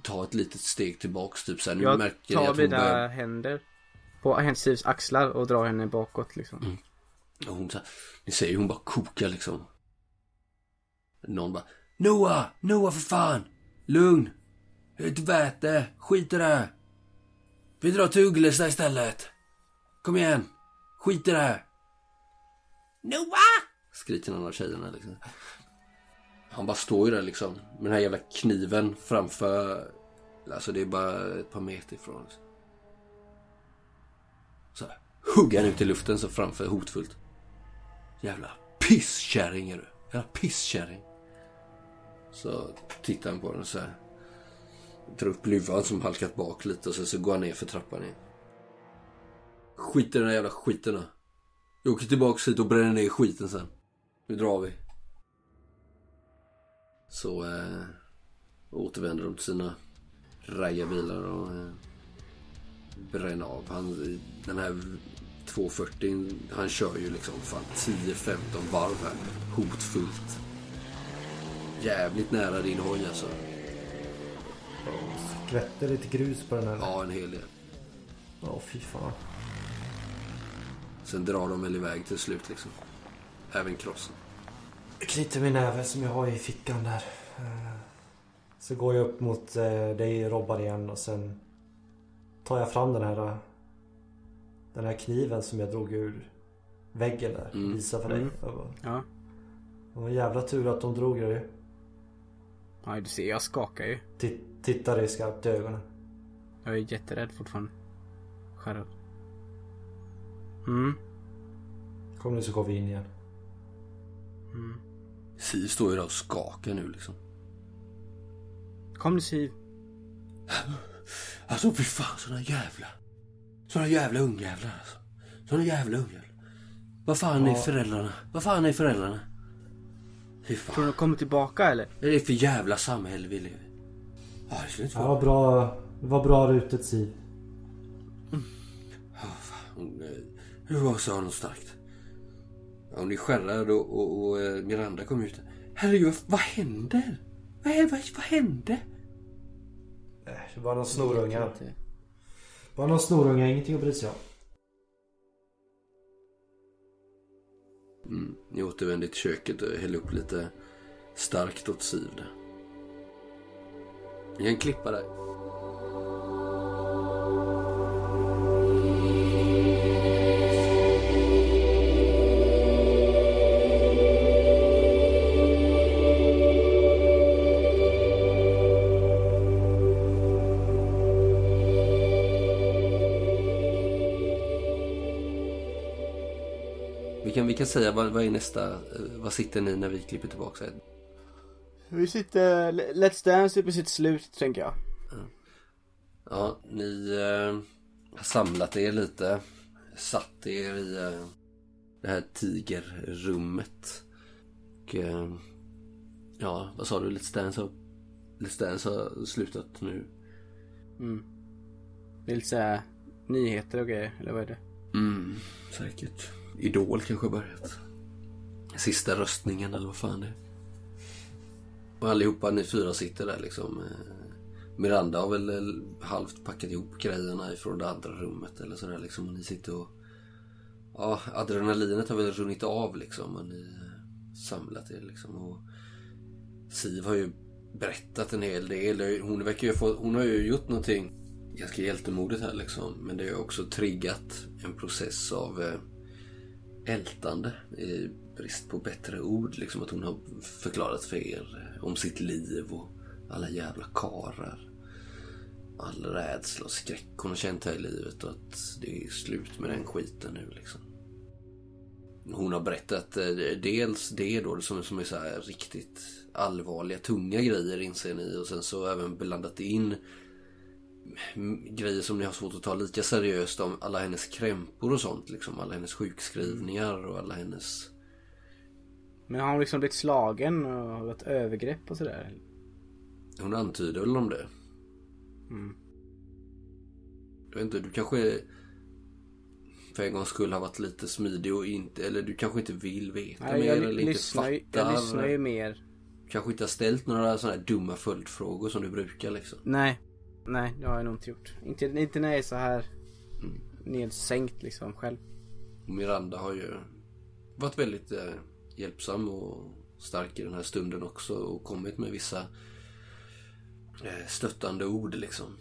ta ett litet steg tillbaks typ så här. Nu Jag märker tar att hon mina börjar... händer på Sivs axlar och drar henne bakåt liksom. Och hon så här, ni ser ju hon bara kokar liksom. Någon bara Noah! Noah för fan! Lugn! Ett väte! Skit i det! Vi drar till Ugglesta istället! Kom igen! Skit i det! Noah! Skriker en av tjejerna liksom. Han bara står ju där liksom. Med den här jävla kniven framför. Alltså det är bara ett par meter ifrån. Liksom. Så här, hugger han ut i luften så framför hotfullt. Jävla pisskärring är du. Jävla pisskärring. Så tittar han på den så här. Drar upp luvan som halkat bak lite och sen så går han ner för trappan igen. Skit i den här jävla skiten då. Jag åker tillbaks hit och bränner ner skiten sen. Nu drar vi. Så eh, återvänder de till sina raggarbilar och eh, bränner av. Han, den här 240 han kör ju liksom fan 10-15 varv här. Hotfullt. Jävligt nära din hoj alltså. Skvätter lite grus på den här. Ja, en hel del. Ja, fy fan. Sen drar de väl iväg till slut liksom. Även krossen. Jag knyter min näve som jag har i fickan där. Eh, Så går jag upp mot eh, dig Robban igen och sen tar jag fram den här den här kniven som jag drog ur väggen där. Mm. Visar för dig. Mm. Bara, Ja. Det var en jävla tur att de drog det. Ja, du ser, jag skakar ju. Titt- Tittar dig skarpt i ögonen. Jag är jätterädd fortfarande. Skärrad. Mm. Kom nu så går vi in igen. mm. Siv står ju där och skakar nu liksom. Kom nu Siv. Alltså fy fan såna jävla. Såna jävla ungjävlar alltså. Såna jävla ungjävlar. Vad fan är Ja. föräldrarna? Vad fan är föräldrarna? Fy Tror du fan. de kommer tillbaka eller? Vad är det för jävla samhälle vi lever i? Ja, det skulle inte Det vara... var bra, det var bra rutet Siv. Hon, eh, hur var sa hon något starkt? Hon är skärrad och, och, och eh, Miranda kom ut. Herregud, vad, vad händer? Vad, är- vad, vad hände? Eh, Det var någon snorungar. Inte. Bara någon snorungar, ingenting att bry sig om. Mm, ni återvänder till köket och häller upp lite starkt åt Siv. Ni kan klippa där. Vi kan, vi kan säga vad, vad är nästa, eh, vad sitter ni när vi klipper tillbaka? Vi sitter, Let's Dance är på sitt slut tänker jag. Ja, ni eh, har samlat er lite. Satt er i eh, det här tigerrummet. Och eh, ja, vad sa du? Let's Dance har, Let's Dance har slutat nu. Mm. Det är lite såhär nyheter och grejer, eller vad är det? Mm, säkert. Idol kanske har börjat. Sista röstningen eller vad fan det är. Och allihopa ni fyra sitter där liksom. Eh, Miranda har väl eh, halvt packat ihop grejerna ifrån det andra rummet eller sådär liksom. Och ni sitter och... Ja, adrenalinet har väl runnit av liksom. Och ni eh, samlat er liksom. Och Siv har ju berättat en hel del. Hon, verkar ju ha fått, hon har ju gjort någonting ganska hjältemodigt här liksom. Men det har också triggat en process av eh, ältande. I brist på bättre ord. Liksom att hon har förklarat för er eh, om sitt liv och alla jävla karar. All rädsla och skräck hon har känt här i livet och att det är slut med den skiten nu liksom. Hon har berättat eh, dels det då som, som är så här riktigt allvarliga, tunga grejer inser ni och sen så även blandat in grejer som ni har svårt att ta lika seriöst om alla hennes krämpor och sånt liksom. Alla hennes sjukskrivningar och alla hennes Men har hon liksom blivit slagen och har varit övergrepp och sådär? Hon antyder väl om det. Mm. Jag vet inte, du kanske för en gångs skull har varit lite smidig och inte, eller du kanske inte vill veta Nej, mer jag, eller inte fattar. jag lyssnar ju mer. Kanske inte har ställt några sådana här dumma följdfrågor som du brukar liksom. Nej. Nej, det har jag nog inte gjort. Inte, inte när jag är så här Mm. nedsänkt liksom själv. Miranda har ju varit väldigt eh, hjälpsam och stark i den här stunden också och kommit med vissa eh, stöttande ord liksom.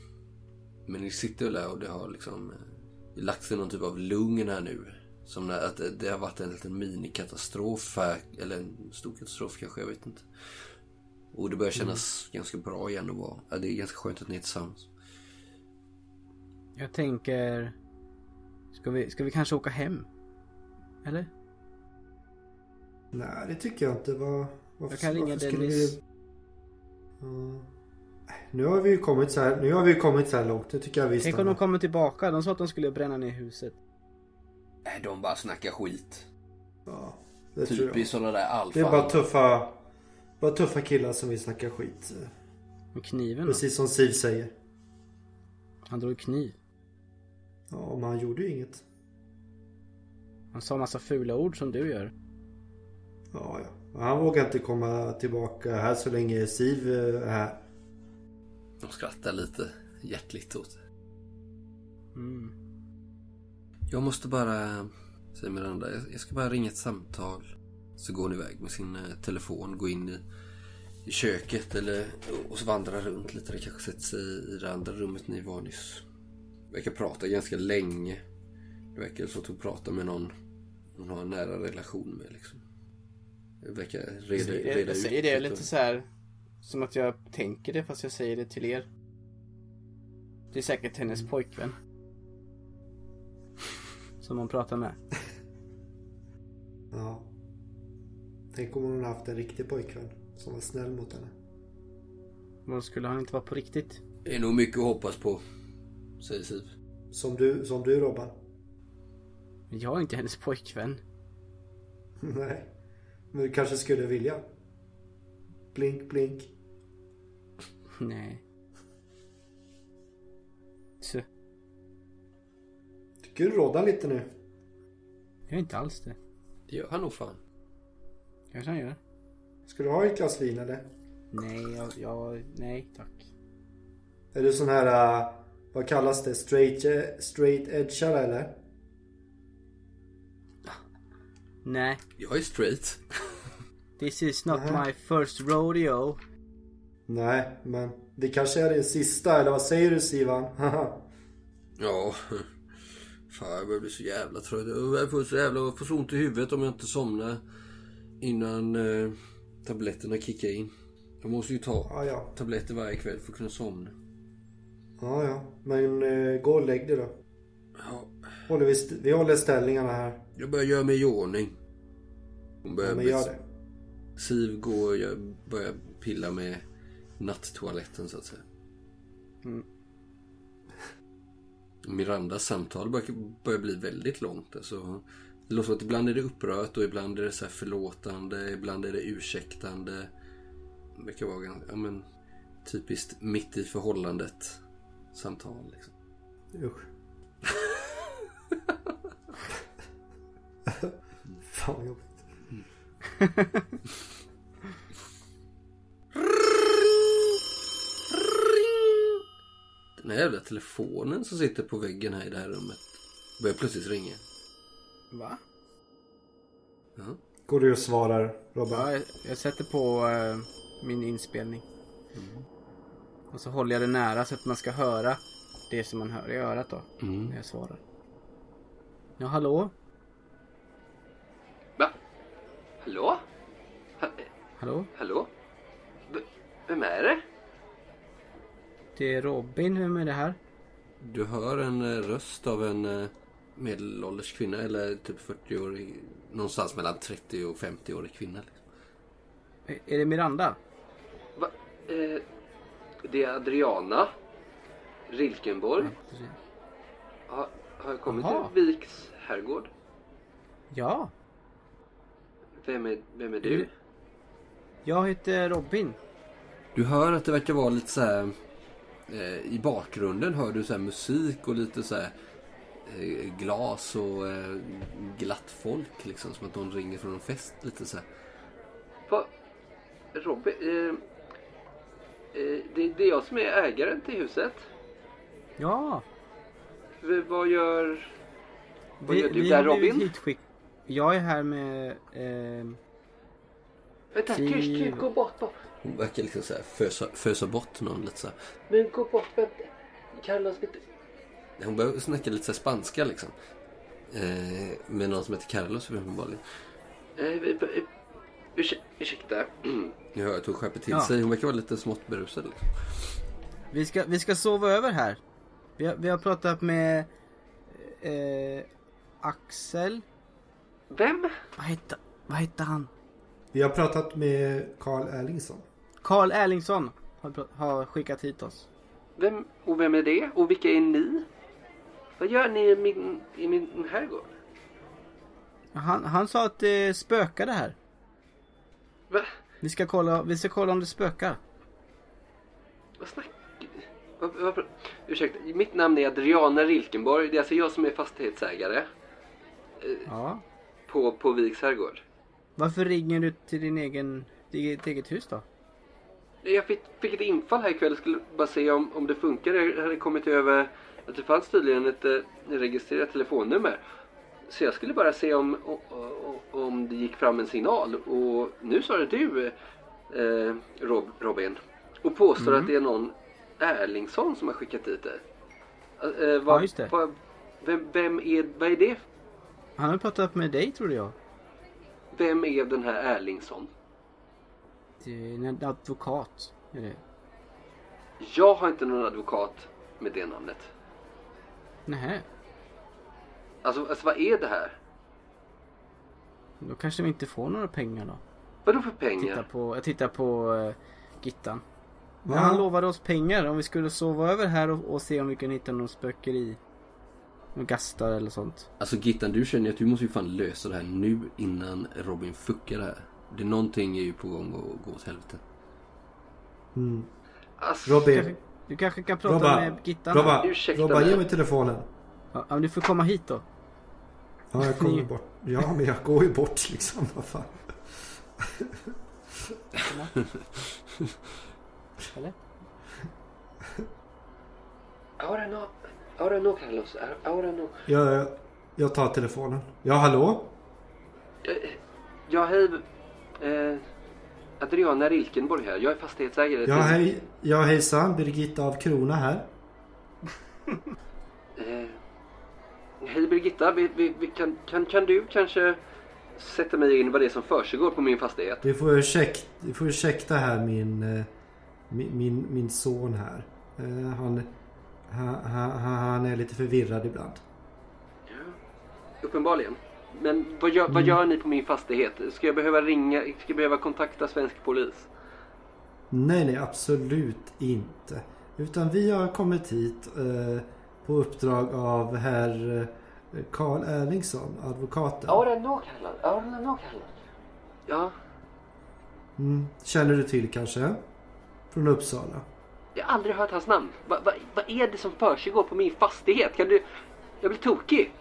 Men ni sitter väl där och det har liksom eh, lagt sig någon typ av lugn här nu. Som när, att det, det har varit en liten minikatastrof här, eller en stor katastrof kanske, jag vet inte. Och det börjar kännas ganska bra igen att vara, ja, det är ganska skönt att ni är tillsammans. Jag tänker... Ska vi, ska vi kanske åka hem? Eller? Nej, det tycker jag inte. Var, varför, Jag kan ringa Dennis. Vi... Ja. Nu har vi ju kommit så här, nu har vi kommit så här långt. Det tycker jag vi Tänk om de kommer tillbaka. De sa att de skulle bränna ner huset. Nej, de bara snackar skit. Ja, det. Typiskt sådana där alfa. Det är bara tuffa, bara tuffa killar som vill snacka skit. Med kniven då? Precis som Siv säger. Han drog kniv. Ja, men han gjorde ju inget. Han sa massa fula ord som du gör. Ja, ja. Han vågar inte komma tillbaka här så länge Siv eh, är här. De skrattar lite hjärtligt åt det. Mm. Jag måste bara, säger Miranda, jag- jag ska bara ringa ett samtal. Så går hon iväg med sin eh, telefon, går in i, i köket eller och så vandrar runt lite. Det kanske sätter sig i det andra rummet ni var nyss. Verkar prata ganska länge. Det verkar som att hon pratar med någon hon har en nära relation med liksom. Det verkar reda, det, reda jag ut säger det lite så här Som att jag tänker det fast jag säger det till er. Det är säkert hennes pojkvän. Som hon pratar med. Ja. Tänk om hon haft en riktig pojkvän som var snäll mot henne. Vad skulle han inte vara på riktigt? Det är nog mycket att hoppas på, säger Siv. Som du, som du Robban. Jag är inte hennes pojkvän. Nej. Men du kanske skulle vilja. Blink, blink. Nej. Så, Tycker du råda lite nu? jag är inte alls det. Det gör han nog fan. Kanske han gör. Ska du ha ett glas vin eller? Nej, jag, jag, nej tack. Är du sån här, uh, vad kallas det? Straight, eh, straight edgeare eller? Nej, Jag är straight. this is not Nähä. my first rodeo. Nej, men det kanske är din sista, eller vad säger du Sivan? Ja. Fan jag börjar bli så jävla trött. Jag får så jävla jag får så ont i huvudet om jag inte somnar. Innan eh, tabletterna kickar in. Jag måste ju ta ja, ja. tabletter varje kväll för att kunna somna. Ja, ja. Men uh, gå och lägg dig då. Ja, Håller vi, st- vi håller ställningarna här. jag börjar göra mig i ordning. Hon börjar Ja, men gör det. Siv går och jag börjar pilla med natttoaletten så att säga. Mm. Mirandas samtal börjar, börjar bli väldigt långt. Alltså, det låter som att ibland är det upprört och ibland är det så här förlåtande. Ibland är det ursäktande. Det verkar vara ganska, ja, men, typiskt mitt i förhållandet samtal. Liksom. Usch. Fan vad jobbigt. Den här jävla telefonen som sitter på väggen här i det här rummet börjar plötsligt ringa. Va? Ja. Går du och svarar Robban? Ja, jag, jag sätter på eh, min inspelning. Och så håller jag det nära så att man ska höra det som man hör i örat då. Mm. När jag svarar. Ja, hallå? Va? Hallå? Ha- Hallå? hallå? V- vem är det? Det är Robin. Vem är det här? Du hör en eh, röst av en eh, medelålders kvinna eller typ 40-årig. Någonstans mellan 30 och 50-årig kvinna. Liksom. Är- det Miranda? Va? Eh, det är Adriana Rilkenborg. precis. Har, har jag kommit Jaha. till Viks herrgård? Ja. Vem är, vem är du? Jag heter Robin. Du hör att det verkar vara lite så här... Eh, I bakgrunden hör du så här musik och lite så här glas och eh, glatt folk liksom. Som att någon ringer från en fest lite så här. Va? Robin? Eh, eh, det, det är jag som är ägaren till huset. Ja. V- vad gör... Vad Vi, gör du vi där Robin? hitskick... Jag är här med... Eh, Vänta, tyst, tyst, gå bort. bort. Hon verkar liksom så här fösa, fösa bort någon lite så här. Men gå bort, vänta. Carlos. Hon börjar snacka lite så här spanska liksom. Eh, med någon som heter Carlos uppenbarligen. Eh, ursäkta. ursäkta. Jag hör att hon skärper till Ja. sig. Hon verkar vara lite smått berusad. Liksom. vi, ska, vi ska sova över här. Vi har, vi har pratat med... Eh, Axel. Vem? Vad hette, vad hette han? Vi har pratat med Carl Erlingsson. Karl Erlingsson har, har skickat hit oss. Vem? Och vem är det? Och vilka är ni? Vad gör ni i min, i min herrgård? Han, han sa att det spökade här. Va? Vi ska kolla, vi ska kolla om det spökar. Vad snackar vad, Ursäkta, mitt namn är Adriana Rilkenborg. Det är alltså jag som är fastighetsägare Ja. på, på Viks herrgård. Varför ringer du till din egen, ditt eget hus då? Jag fick, fick ett infall här ikväll skulle bara se om, om det funkar. Jag hade kommit över att det fanns tydligen ett eh, registrerat telefonnummer. Så jag skulle bara se om, o- o- om det gick fram en signal. Och nu svarade du eh, Rob, Robin. Och påstår att det är någon Erlingsson som har skickat dit det. Eh, vad, Ja, just det. Vad, vem, vem är, vad är det? Han har pratat med dig trodde jag. Vem är den här Erlingsson? Det är en advokat. Är det? Jag har inte någon advokat med det namnet. Nähä. Alltså, alltså vad är det här? Då kanske vi inte får några pengar då. Vadå för Titta pengar? på, jag tittar på uh, Gittan. Va? Han lovade oss pengar om vi skulle sova över här och, och se om vi kunde hitta någon spökeri. Någon gastar eller sånt. Alltså Gittan, du känner ju att du måste ju fan lösa det här nu innan Robin fuckar det här. Det är någonting är ju på gång att gå åt helvete. Mm. Alltså, Robin, du kanske kan prata Robba, med Gittan? Robba, Ursäkta Robba ge mig telefonen. Ja, men du får komma hit då. Ja, jag kommer Ni- bort. Ja, men jag går ju bort liksom. Vad fan. Eller? ahora no, ahora no Carlos, ahora no. Jag, jag tar telefonen. Ja, hallå? Eh, Ja, hej. Eh, Adriana Rilkenborg här. Jag är fastighetsägare. Ja, hej. Ja, hejsan. Birgitta av Krona här. Eh, hej Birgitta, vi, vi, vi, kan, kan, kan du kanske sätta mig in vad det är som försiggår på min fastighet? Du får ursäkta, du får ursäkta här min, eh, min, min, min son här. Eh, Han, han, han, han är lite förvirrad ibland. Ja, uppenbarligen. Men vad gör, Mm. vad gör ni på min fastighet? Ska jag behöva ringa? Ska jag behöva kontakta svensk polis? Nej, nej, absolut inte. Utan vi har kommit hit eh, på uppdrag av herr eh, Carl Erlingsson, advokaten. Ahora no Carlos, ahora no Carlos. Ja, Mm. Känner du till kanske? Från Uppsala. jag har aldrig hört hans namn. Va, va, vad är det som försiggår på min fastighet? Kan du... Jag blir tokig.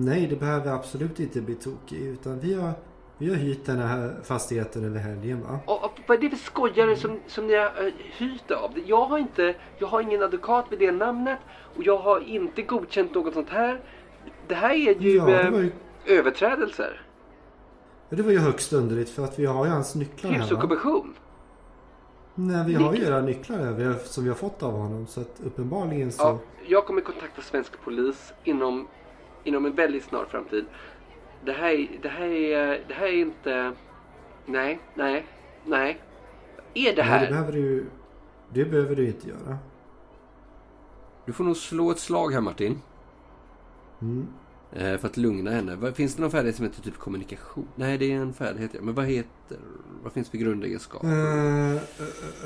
Nej, det behöver absolut inte bli tokig. Utan vi har, vi har hyrt den här fastigheten över helgen va? Och, och, vad är det för skojare som, som ni har uh, hyrt av? Jag har inte, jag har ingen advokat med det namnet och jag har inte godkänt något sånt här. Det här är ju, Ja, det eh, var ju, överträdelser. ja, det var ju högst underligt för att vi har ju hans nycklar här Hus och kommission. Nej, vi har ju era nycklar här som vi har fått av honom. Så att uppenbarligen så... Ja, jag kommer kontakta svensk polis inom, inom en väldigt snar framtid. Det här, är- det här är, det här är inte... Nej, nej, nej. Är det Nej, det här? behöver du Det behöver du inte göra. Du får nog slå ett slag här Martin. Mm. Eh, för att lugna henne. Finns det någon färdighet som heter typ kommunikation? Nej, det är en färdighet. ja. Men vad heter... Vad finns för grundegenskaper? Eh, eh,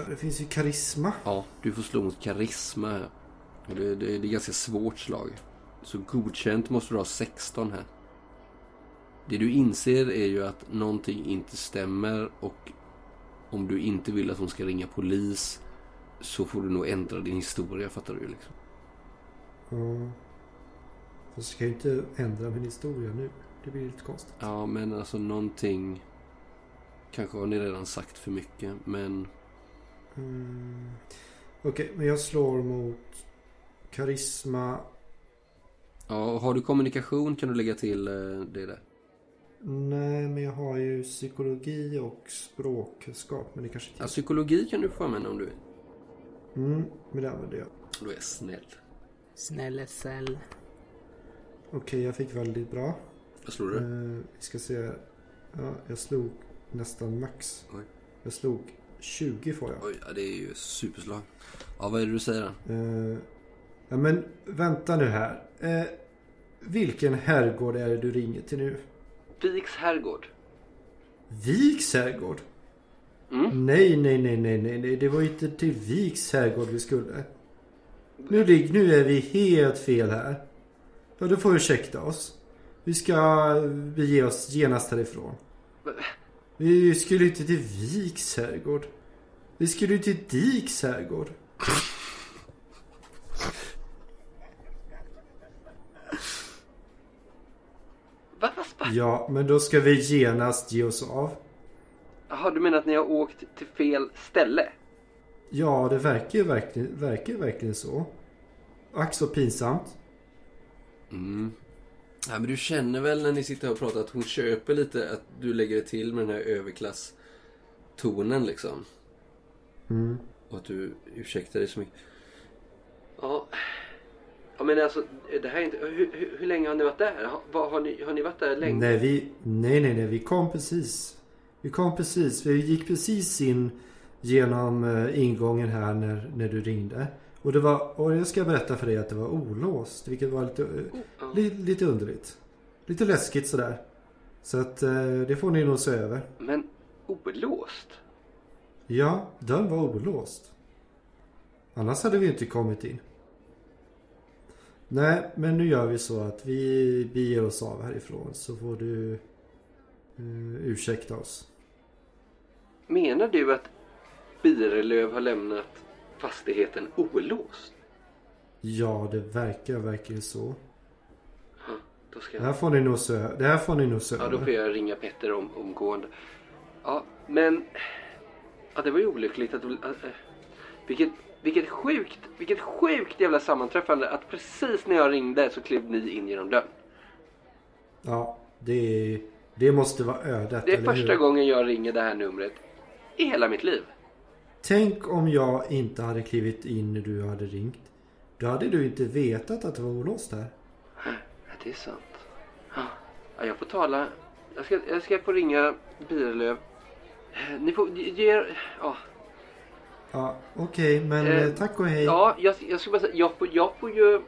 det finns ju karisma. Ja, du får slå mot karisma här. Det, det, det är ganska svårt slag. Så godkänt måste du ha 16 här. Det du inser är ju att någonting inte stämmer och om du inte vill att hon ska ringa polis så får du nog ändra din historia, fattar du liksom. Ja. Fast jag kan ju inte ändra min historia nu. Det blir lite konstigt. Ja, men alltså någonting... Kanske har ni redan sagt för mycket, men... Mm. Okej, men jag slår mot karisma. Ja, har du kommunikation kan du lägga till eh, det där. Nej, men jag har ju psykologi och språkkunskap. Men det kanske inte... Ja, psykologi kan du få använda om du vill. Mm, men det använder jag. Då är jag snäll. Snälla cell. Okej, jag fick väldigt bra. Vad slår du? Eh, vi ska se. Ja, jag slog nästan max. Oj. Jag slog 20 får jag. Oj, ja, det är ju superslag. Ja, vad är det du säger då? Eh, ja, men vänta nu här. Eh, vilken herrgård är det du ringer till nu? Viks herrgård. Viks herrgård? Mm. Nej, nej, nej, nej, nej. Det var inte till Viks herrgård vi skulle. Nu, nu är vi helt fel här. Ja, du får ursäkta oss. Vi ska bege oss genast härifrån. Vi skulle inte till Viks herrgård. Vi skulle till Diks herrgård. Va, va, va? Ja, men då ska vi genast ge oss av. Jaha, du menar att ni har åkt till fel ställe? Ja, det verkar ju verkligen, verkar verkligen så. Ack så pinsamt. Mm. Ja, men du känner väl när ni sitter och pratar att hon köper lite att du lägger det till med den här överklass-tonen liksom. Mm. Och att du ursäktar dig så mycket. Ja. Ja men alltså, det här är inte... Hur, hur, hur länge har ni varit där? Har, har, ni, har ni varit där länge? Nej, vi, nej, nej, nej, vi kom precis. Vi kom precis. Vi gick precis in genom eh, ingången här när, när du ringde. Och det var, och jag ska berätta för dig att det var olåst. Vilket var lite, eh, Ja. li, lite underligt. Lite läskigt sådär. Så att eh, det får ni nog se över. Men olåst? Ja, dörren var olåst. Annars hade vi inte kommit in. Nej, men nu gör vi så att vi beger oss av härifrån så får du eh, ursäkta oss. Menar du att Birelöv har lämnat fastigheten olåst? Ja, det verkar verkligen så. Då ska Det jag... här får ni nog se, det här får ni nog se Ja, då får jag ringa Petter om, omgående. Ja, men... Ja, det var ju olyckligt att... att äh, vilket, vilket sjukt, vilket sjukt jävla sammanträffande att precis när jag ringde så klev ni in genom dörren. Ja, det, det måste vara ödet. Det är första hur? gången jag ringer det här numret i hela mitt liv. Tänk om jag inte hade klivit in när du hade ringt. Då hade du inte vetat att det var olåst. Ja, det är sant. Ja, jag får tala. Jag ska, jag ska få ringa Birelöv. Ni får ge er... Ja, Ja, okej, men Eh, eh, tack och hej. ja jag, jag ska bara säga. Jag får, jag får ju...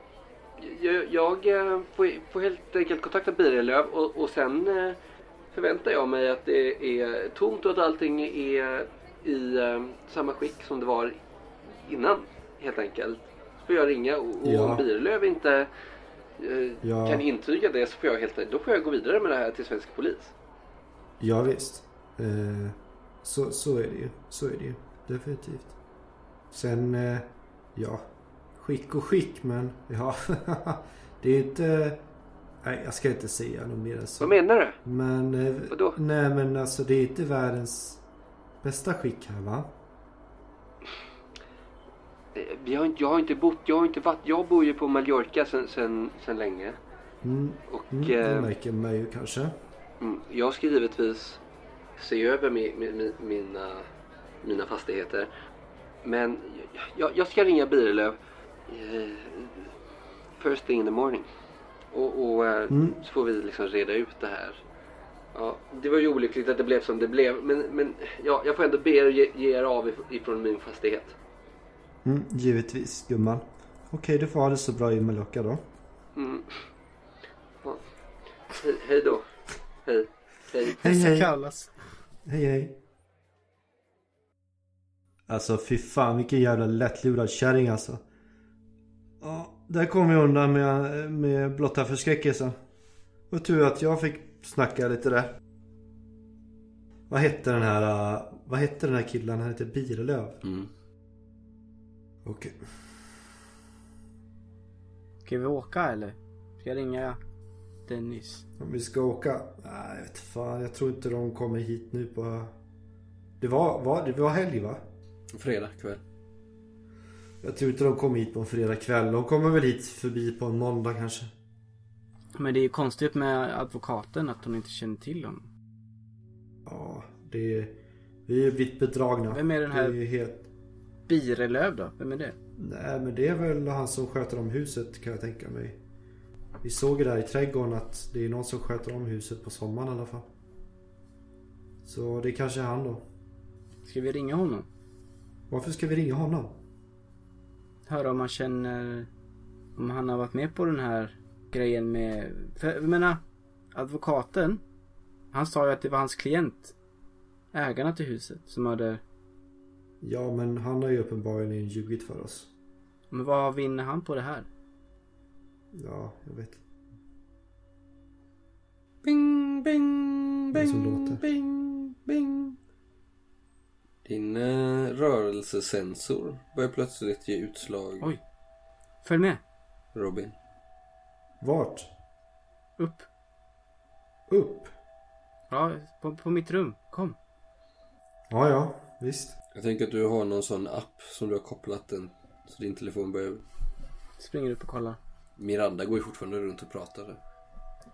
Jag, jag eh, får, får helt enkelt kontakta Birelöv och, och sen eh, förväntar jag mig att det är tomt och att allting är i samma skick som det var innan. Helt enkelt. Så får jag ringa och, och Ja. om Birelöv inte Ja. kan intyga det så får jag helt då får jag gå vidare med det här till svensk polis. Ja, visst. Eh, så, så är det ju. Så är det ju. Definitivt. Sen, eh, ja. Skick och skick men ja. det är inte... Nej, jag ska inte säga något mer än så. Vad menar du? Men... Eh, Vadå? Nej men alltså det är inte världens bästa skick här va? Eh, Vi har inte, jag har inte bott, jag har inte varit, jag bor ju på Mallorca sen, sen, sen länge. Mm, Och mm, det eh, märker man ju kanske. mm, jag ska givetvis se över mi, mi, mi, mina, mina fastigheter. Men jag, jag ska ringa Birelöv eh, first thing in the morning. Och, och eh, Mm. så får vi liksom reda ut det här. Ja, det var ju olyckligt att det blev som det blev. Men, men ja, jag får ändå be er ge, ge er av if- ifrån min fastighet. Mm, givetvis gumman. Okej, du får ha det så bra i Mallorca då. Mm. Ja. Hej, hej då. Hej. Hej. Hej hej. kallas. Hej hej. Alltså fy fan vilken jävla lättlurad kärring alltså. Ja, där kom jag undan med, med blotta förskräckelsen. Och tur att jag fick snackar lite där. Vad hette den här, uh, vad hette den här killen? Han hette Birelöv. Mm. Okej. Ska vi åka eller? Ska jag ringa Dennis? Om vi ska åka? Nej, jag vet fan. Jag tror inte de kommer hit nu på... Det var, var, det var helg va? Fredag kväll. Jag tror inte de kommer hit på en fredag kväll. De kommer väl hit förbi på en måndag kanske. Men det är ju konstigt med advokaten att hon inte känner till honom. Ja, det är... Vi har blivit bedragna. Vem är den här- Det är helt... Birelöv då? Vem är det? Nej, men det är väl han som sköter om huset kan jag tänka mig. Vi såg ju där i trädgården att det är någon som sköter om huset på sommaren i alla fall. Så det är kanske är han då. Ska vi ringa honom? Varför ska vi ringa honom? Höra om han känner... Om han har varit med på den här grejen med... För jag menar, advokaten. Han sa ju att det var hans klient. Ägarna till huset som hade... Ja, men han har ju uppenbarligen ljugit för oss. Men vad vinner han på det här? Ja, jag vet. Bing, bing, bing, låter? bing, bing. Din eh, rörelsesensor börjar plötsligt ge utslag, Oj. Följ med. Robin. Vart? Upp. Upp? Ja, på, på mitt rum. Kom. Ja, ja, visst. Jag tänker att du har någon sån app som du har kopplat den så din telefon börjar... Springer upp och kollar. Miranda går ju fortfarande runt och pratar.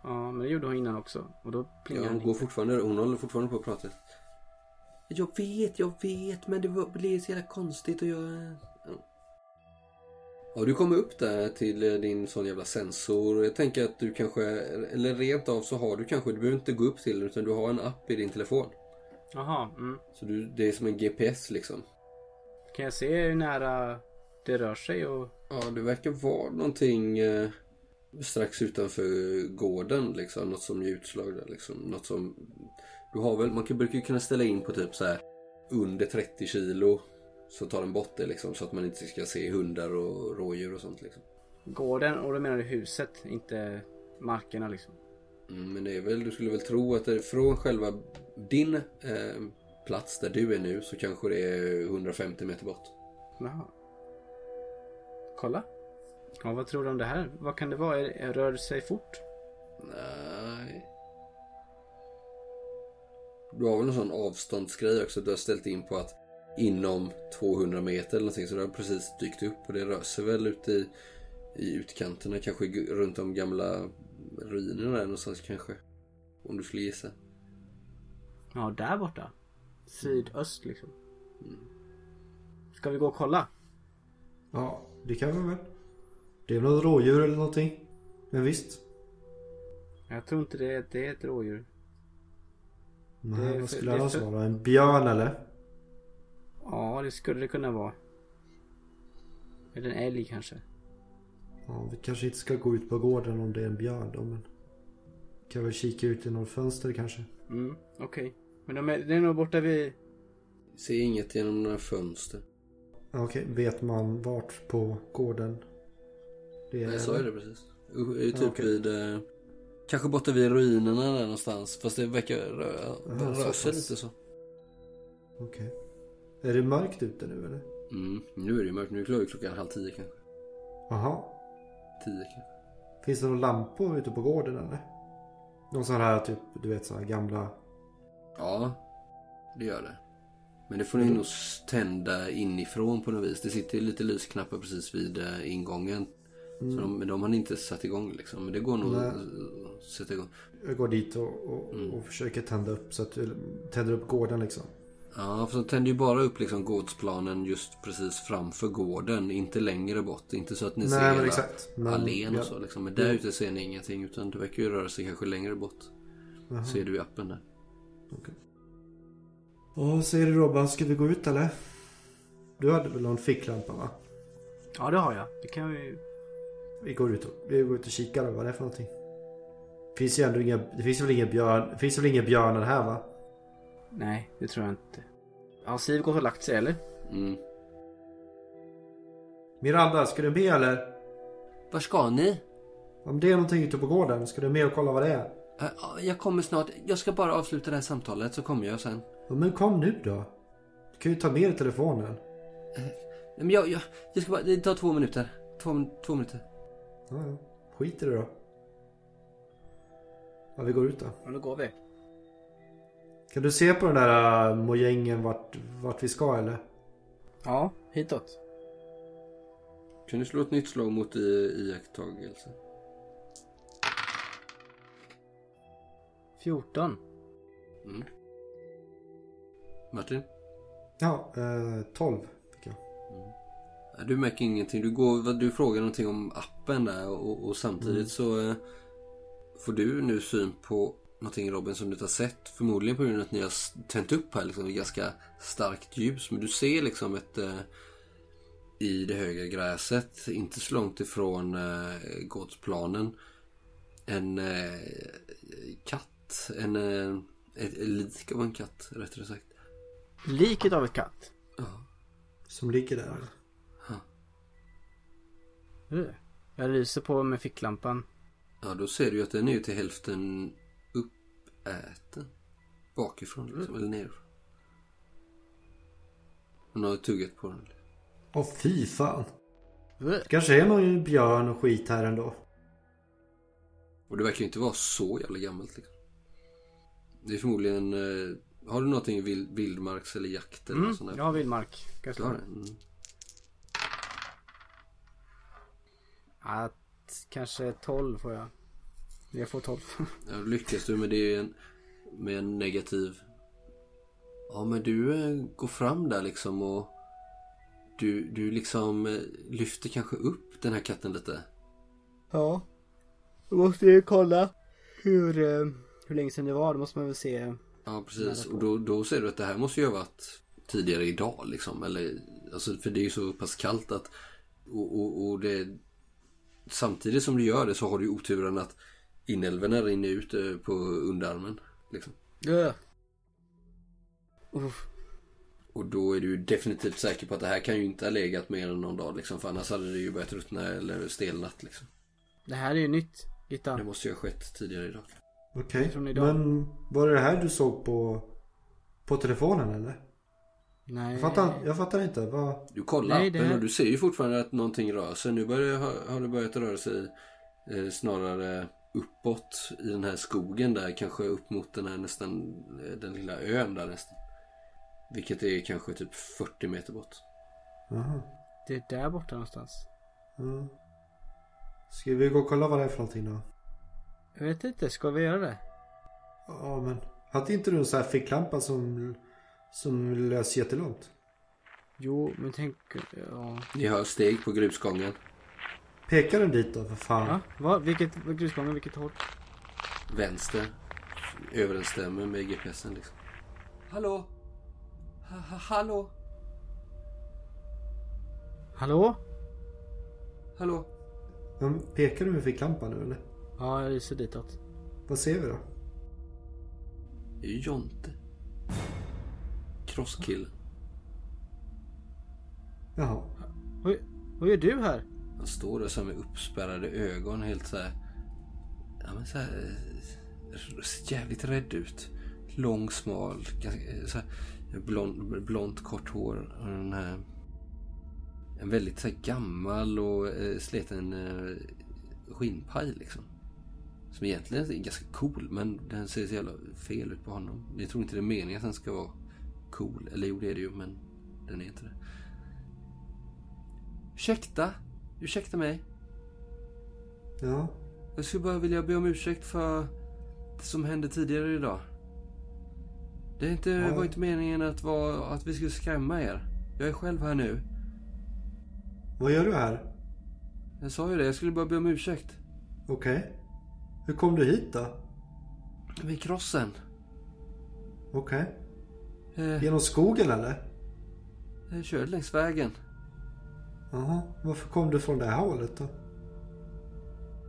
Ja, men det gjorde hon innan också. Och då Ja, plingade hon han går fortfarande, hon håller fortfarande på att prata. Jag vet, jag vet, men det blev så jävla konstigt och jag... Ja. ja, du kommer upp där till eh, din sån jävla sensor. Jag tänker att du kanske, eller rent av så har du kanske, du behöver inte gå upp till den utan du har en app i din telefon. Jaha, mm. Så du, det är som en GPS liksom. Kan jag se hur nära det rör sig och... Ja, det verkar vara någonting eh, strax utanför gården liksom. Något som ger utslag där liksom. Något som... Du har väl, man kan, brukar ju kunna ställa in på typ så här under 30 kilo. Så tar den bort det liksom. Så att man inte ska se hundar och rådjur och sånt liksom. Gården, och då menar du huset, inte markerna liksom. Mm, men det är väl, du skulle väl tro att det från själva din eh, plats där du är nu så kanske det är 150 meter bort. Jaha. Kolla. Ja, vad tror du om det här? Vad kan det vara? Rör det sig fort? Nej. Du har väl en sån avståndsgrej också. Du har ställt in på att inom 200 meter eller någonting. Så det har precis dykt upp. Och det rör sig väl ute i, i utkanterna. Kanske runt de gamla ruinerna där någonstans kanske. Om du skulle gissa. Ja, där borta. Sydöst liksom. Ska vi gå och kolla? Ja, det kan vi väl. Det är något rådjur eller någonting. Men visst. Jag tror inte det, det är ett rådjur. Nej, Det vad skulle det annars för- vara? En björn eller? Ja, det skulle det kunna vara. Eller en älg kanske. Ja, vi kanske inte ska gå ut på gården om det är en björn då, men... Kan väl kika ut genom fönster kanske. Mm, okej. Men de är, det är nog borta vid... Ser inget genom några fönster. Ja, Okej, vet man vart på gården det är? Nej, så är det precis. Typ Ja, okej. vid... Kanske borta vid ruinerna där någonstans. Fast det verkar röra, Jaha, så röra sig lite så. Okej. Är det mörkt ute nu eller? Mm, nu är det mörkt. Nu är klockan halv tio kanske. Jaha. Tio kanske. Finns det några lampor ute på gården eller? Någon sån här typ, du vet så här gamla... Ja, det gör det. Men det får ni nog tända inifrån på något vis. Det sitter lite lysknappar precis vid eh, ingången. Så de, men de har inte satt igång liksom. Men det går nog Nej. att sätta igång. Jag går dit och, och, och försöker tända upp så att eller, tänder upp gården liksom. Ja, för de tänder ju bara upp liksom gårdsplanen just precis framför gården. Inte längre bort. Inte så att ni Nej, ser men hela exakt. Men- allén ja. och så liksom. Men där ute ser ni ingenting. Utan det verkar ju röra sig kanske längre bort. Jaha. Ser du i appen där. Ja, vad säger du Robban? Ska vi gå ut eller? Du hade väl någon ficklampa va? Ja, det har jag. Det kan vi... Vi går ut och, vi går ut och kikar då, vad det är för någonting. Finns ju ändå inga, det finns väl inga björn, det finns väl inga björnar här va? Nej, det tror jag inte. Har Siv gått och lagt sig eller? Mm. Miranda, ska du med eller? Var ska ni? Om det är någonting ute på gården, ska du med och kolla vad det är? Eh, ja, Jag kommer snart. Jag ska bara avsluta det här samtalet så kommer jag sen. Men kom nu då. Du kan ju ta med dig telefonen. Nej, Men jag, jag, jag ska bara, det tar två minuter. Två, två minuter. Ja, ja. Skit i det då. Ja, vi går ut då. Ja, då går vi. Kan du se på den där äh, mojängen vart, vart vi ska eller? Ja, hitåt. Kan du slå ett nytt slag mot i, iakttagelse? 14. Mm. Martin? Ja, eh, 12 fick jag. Nej, Du märker ingenting. Du, går, du frågar någonting om appen där och, och samtidigt så eh, får du nu syn på någonting Robin som du inte har sett. Förmodligen på grund av att ni har tänt upp här liksom, i ganska starkt ljus. Men du ser liksom ett eh, i det höga gräset, inte så långt ifrån eh, gårdsplanen. En eh, katt. En, eh, ett, ett lik av en katt rättare sagt. Liket av ett katt. Ja. Som ligger där. Uh. Jag lyser på med ficklampan. Ja, då ser du ju att den är ju till hälften uppäten. Bakifrån liksom, eller nerifrån. Hon har tuggat på den. Åh fy fan. Uh. Kanske är någon björn och skit här ändå. Och det verkar ju inte vara så jävla gammalt liksom. Det är förmodligen... Eh, har du någonting i vild, vildmarks eller jakt eller Mm, något sånt där? jag har vildmark. Ska jag slå det? det? Mm. Att kanske 12 får jag. Jag får 12. Ja, lyckas du med det en, med en negativ... Ja, men du eh, går fram där liksom och... Du, du liksom eh, lyfter kanske upp den här katten lite. ja. Då måste jag kolla hur, eh, hur länge sedan det var. Då måste man väl se. Ja, precis. Och då, då ser du att det här måste ju ha varit tidigare idag liksom. Eller, alltså, för det är ju så pass kallt att... Och, och, och det... Samtidigt som du gör det så har du ju oturen att inälvorna rinner ut på underarmen. Liksom. Uh. Uff. Och då är du definitivt säker på att det här kan ju inte ha legat mer än någon dag liksom. För annars hade det ju börjat ruttna eller stelnat liksom. Det här är ju nytt. Gitta. Det måste ju ha skett tidigare idag. Okej. Idag. Men var det det här du såg på, på telefonen eller? Nej. Jag fattar, jag fattar inte. Vad... Du kollar Nej, det appen här- och du ser ju fortfarande att någonting rör sig. Nu börjar, har, har det börjat röra sig eh, snarare uppåt i den här skogen där. Kanske upp mot den här nästan, eh, den lilla ön där nästan. Vilket är kanske typ 40 meter bort. Jaha. Det är där borta någonstans. Ja. Ska vi gå och kolla vad det är för någonting då? Jag vet inte. Ska vi göra det? Ja men. Hade inte du en sån här ficklampa som, som lös jättelångt? Jo, men tänk. Ja. Ni hör steg på grusgången. Pekar den dit då för fan? Va? Va? Vilket grusgången? Vilket håll? Vänster. Överensstämmer med GPSen liksom. Hallå? Ha, ha, hallå? Hallå? Hallå? Men pekar du med ficklampan nu eller? Ja, jag lyser ditåt. Vad ser vi då? Det är ju Jonte. Crosskillen. Jaha. Vad, vad gör du här? Han står där med uppspärrade ögon helt så här. Ja men så här. eh, Ser jävligt rädd ut. Lång, smal, ganska, eh, så här, blond, blont, kort hår. Och den här, en väldigt så här, gammal och eh, sliten eh, skinnpaj liksom. Som egentligen är ganska cool men den ser så jävla fel ut på honom. Jag tror inte det är meningen att den ska vara cool. Eller jo det är det ju men den är inte det. Ursäkta? Ursäkta mig? Ja. Jag skulle bara vilja be om ursäkt för det som hände tidigare idag. Det är inte, Ja. var inte meningen att, vara, att vi skulle skrämma er. Jag är själv här nu. Vad gör du här? Jag sa ju det, jag skulle bara be om ursäkt. Okej. Hur kom du hit då? Vid krossen. Okej. Eh, Genom skogen eller? jag körde längs vägen. Jaha. Varför kom du från det här hållet då?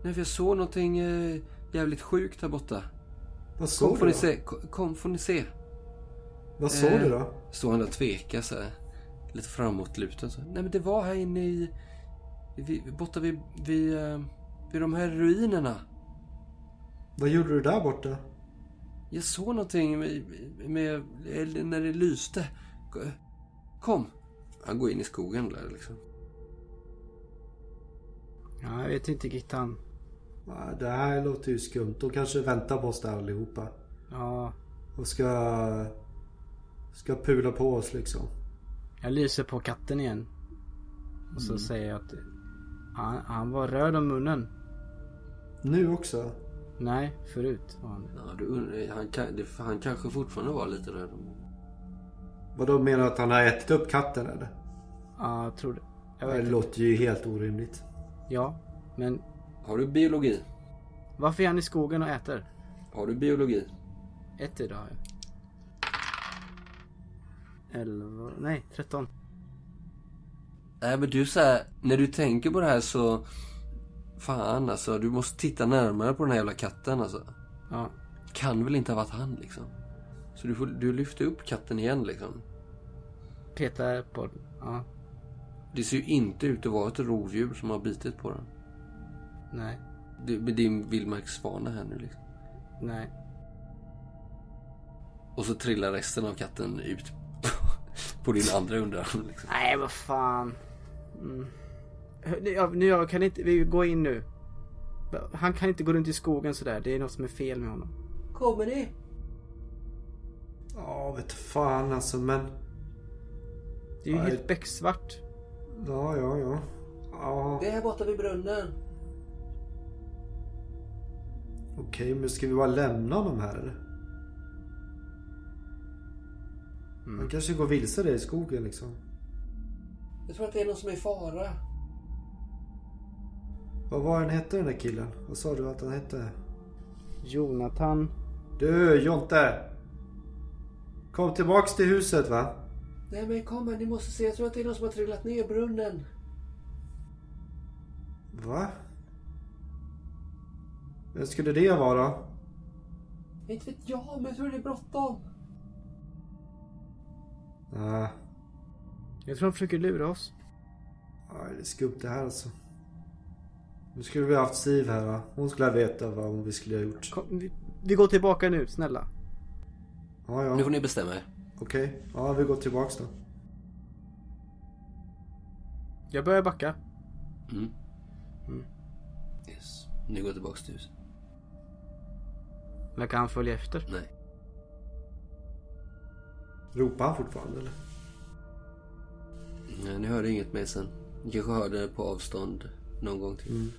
Nej, för jag såg någonting eh, jävligt sjukt här borta. Vad såg Kom får du ni då? se. Kom, kom får ni se. Vad såg Eh. du då? Står han där och tvekar så här. Lite framåtlutad så. Nej men det var här inne i... vid- borta vid, vid, eh, vid de här ruinerna. Vad gjorde du där borta? Jag såg någonting med, med, när det lyste. Kom. Han går in i skogen där liksom. Ja, jag vet inte Gittan. Ja, Det här låter ju skumt. De kanske väntar på oss där allihopa. Ja, Och ska... Ska pula på oss liksom. jag lyser på katten igen. Och så säger jag att han, han var röd om munnen. Nu också? Nej, förut var han. Ja, du, undrar- han, kan, det, han kanske fortfarande var lite rädd. Vadå menar du att han har ätit upp katten eller? Ja, jag tror det. Jag vet Det inte. låter ju helt orimligt. Ja, men Har du biologi? varför är han i skogen och äter? Har du biologi? Ett idag har jag. Elva, nej, tretton. Nej men du säger när du tänker på det här så... Fan alltså, du måste titta närmare på den här jävla katten alltså. Ja, Kan väl inte ha varit han liksom. Så du får du lyfter upp katten igen liksom. petar på den. Ja, Det ser ju inte ut att vara ett rovdjur som har bitit på den. nej, Det är din vildmarkssvana här nu liksom. nej. Och så trillar resten av katten ut på din andra underarm liksom. Nej, vad fan. Mm. Nu, jag, nu jag kan inte, vi går in nu. Han kan inte gå runt i skogen sådär. Det är något som är fel med honom. Kommer ni? Ja, vet fan alltså men... Det är ju Nej. helt becksvart. Ja, ja, ja. Ja, Det är här borta vid brunnen. okej men ska vi bara lämna honom här eller? Han kanske går vilse där i skogen liksom. Jag tror att det är någon som är i fara. Vad var han hette den där killen? Vad sa du att han hette? Jonathan. Du Jonte! Kom tillbaks till huset va? Nej men kom här, ni måste se. Jag tror att det är någon som har trillat ner i brunnen. Va? Vem skulle det vara? Inte vet jag, men jag tror det är bråttom. Nej, Jag tror han försöker lura oss. ah, det är skumt det här alltså. Nu skulle vi haft Siv här va? Hon skulle ha vetat vad vi skulle ha gjort. Kom, vi, vi går tillbaka nu, snälla. Ja, ja. Nu får ni bestämma er. Okej. Ja, vi går tillbaks då. Jag börjar backa. Mm. Yes. Ni går tillbaks till huset. Verkar han följa efter? Nej. Ropar han fortfarande eller? Nej, ni hörde inget mer sen. Ni kanske hörde på avstånd någon gång till. Mm.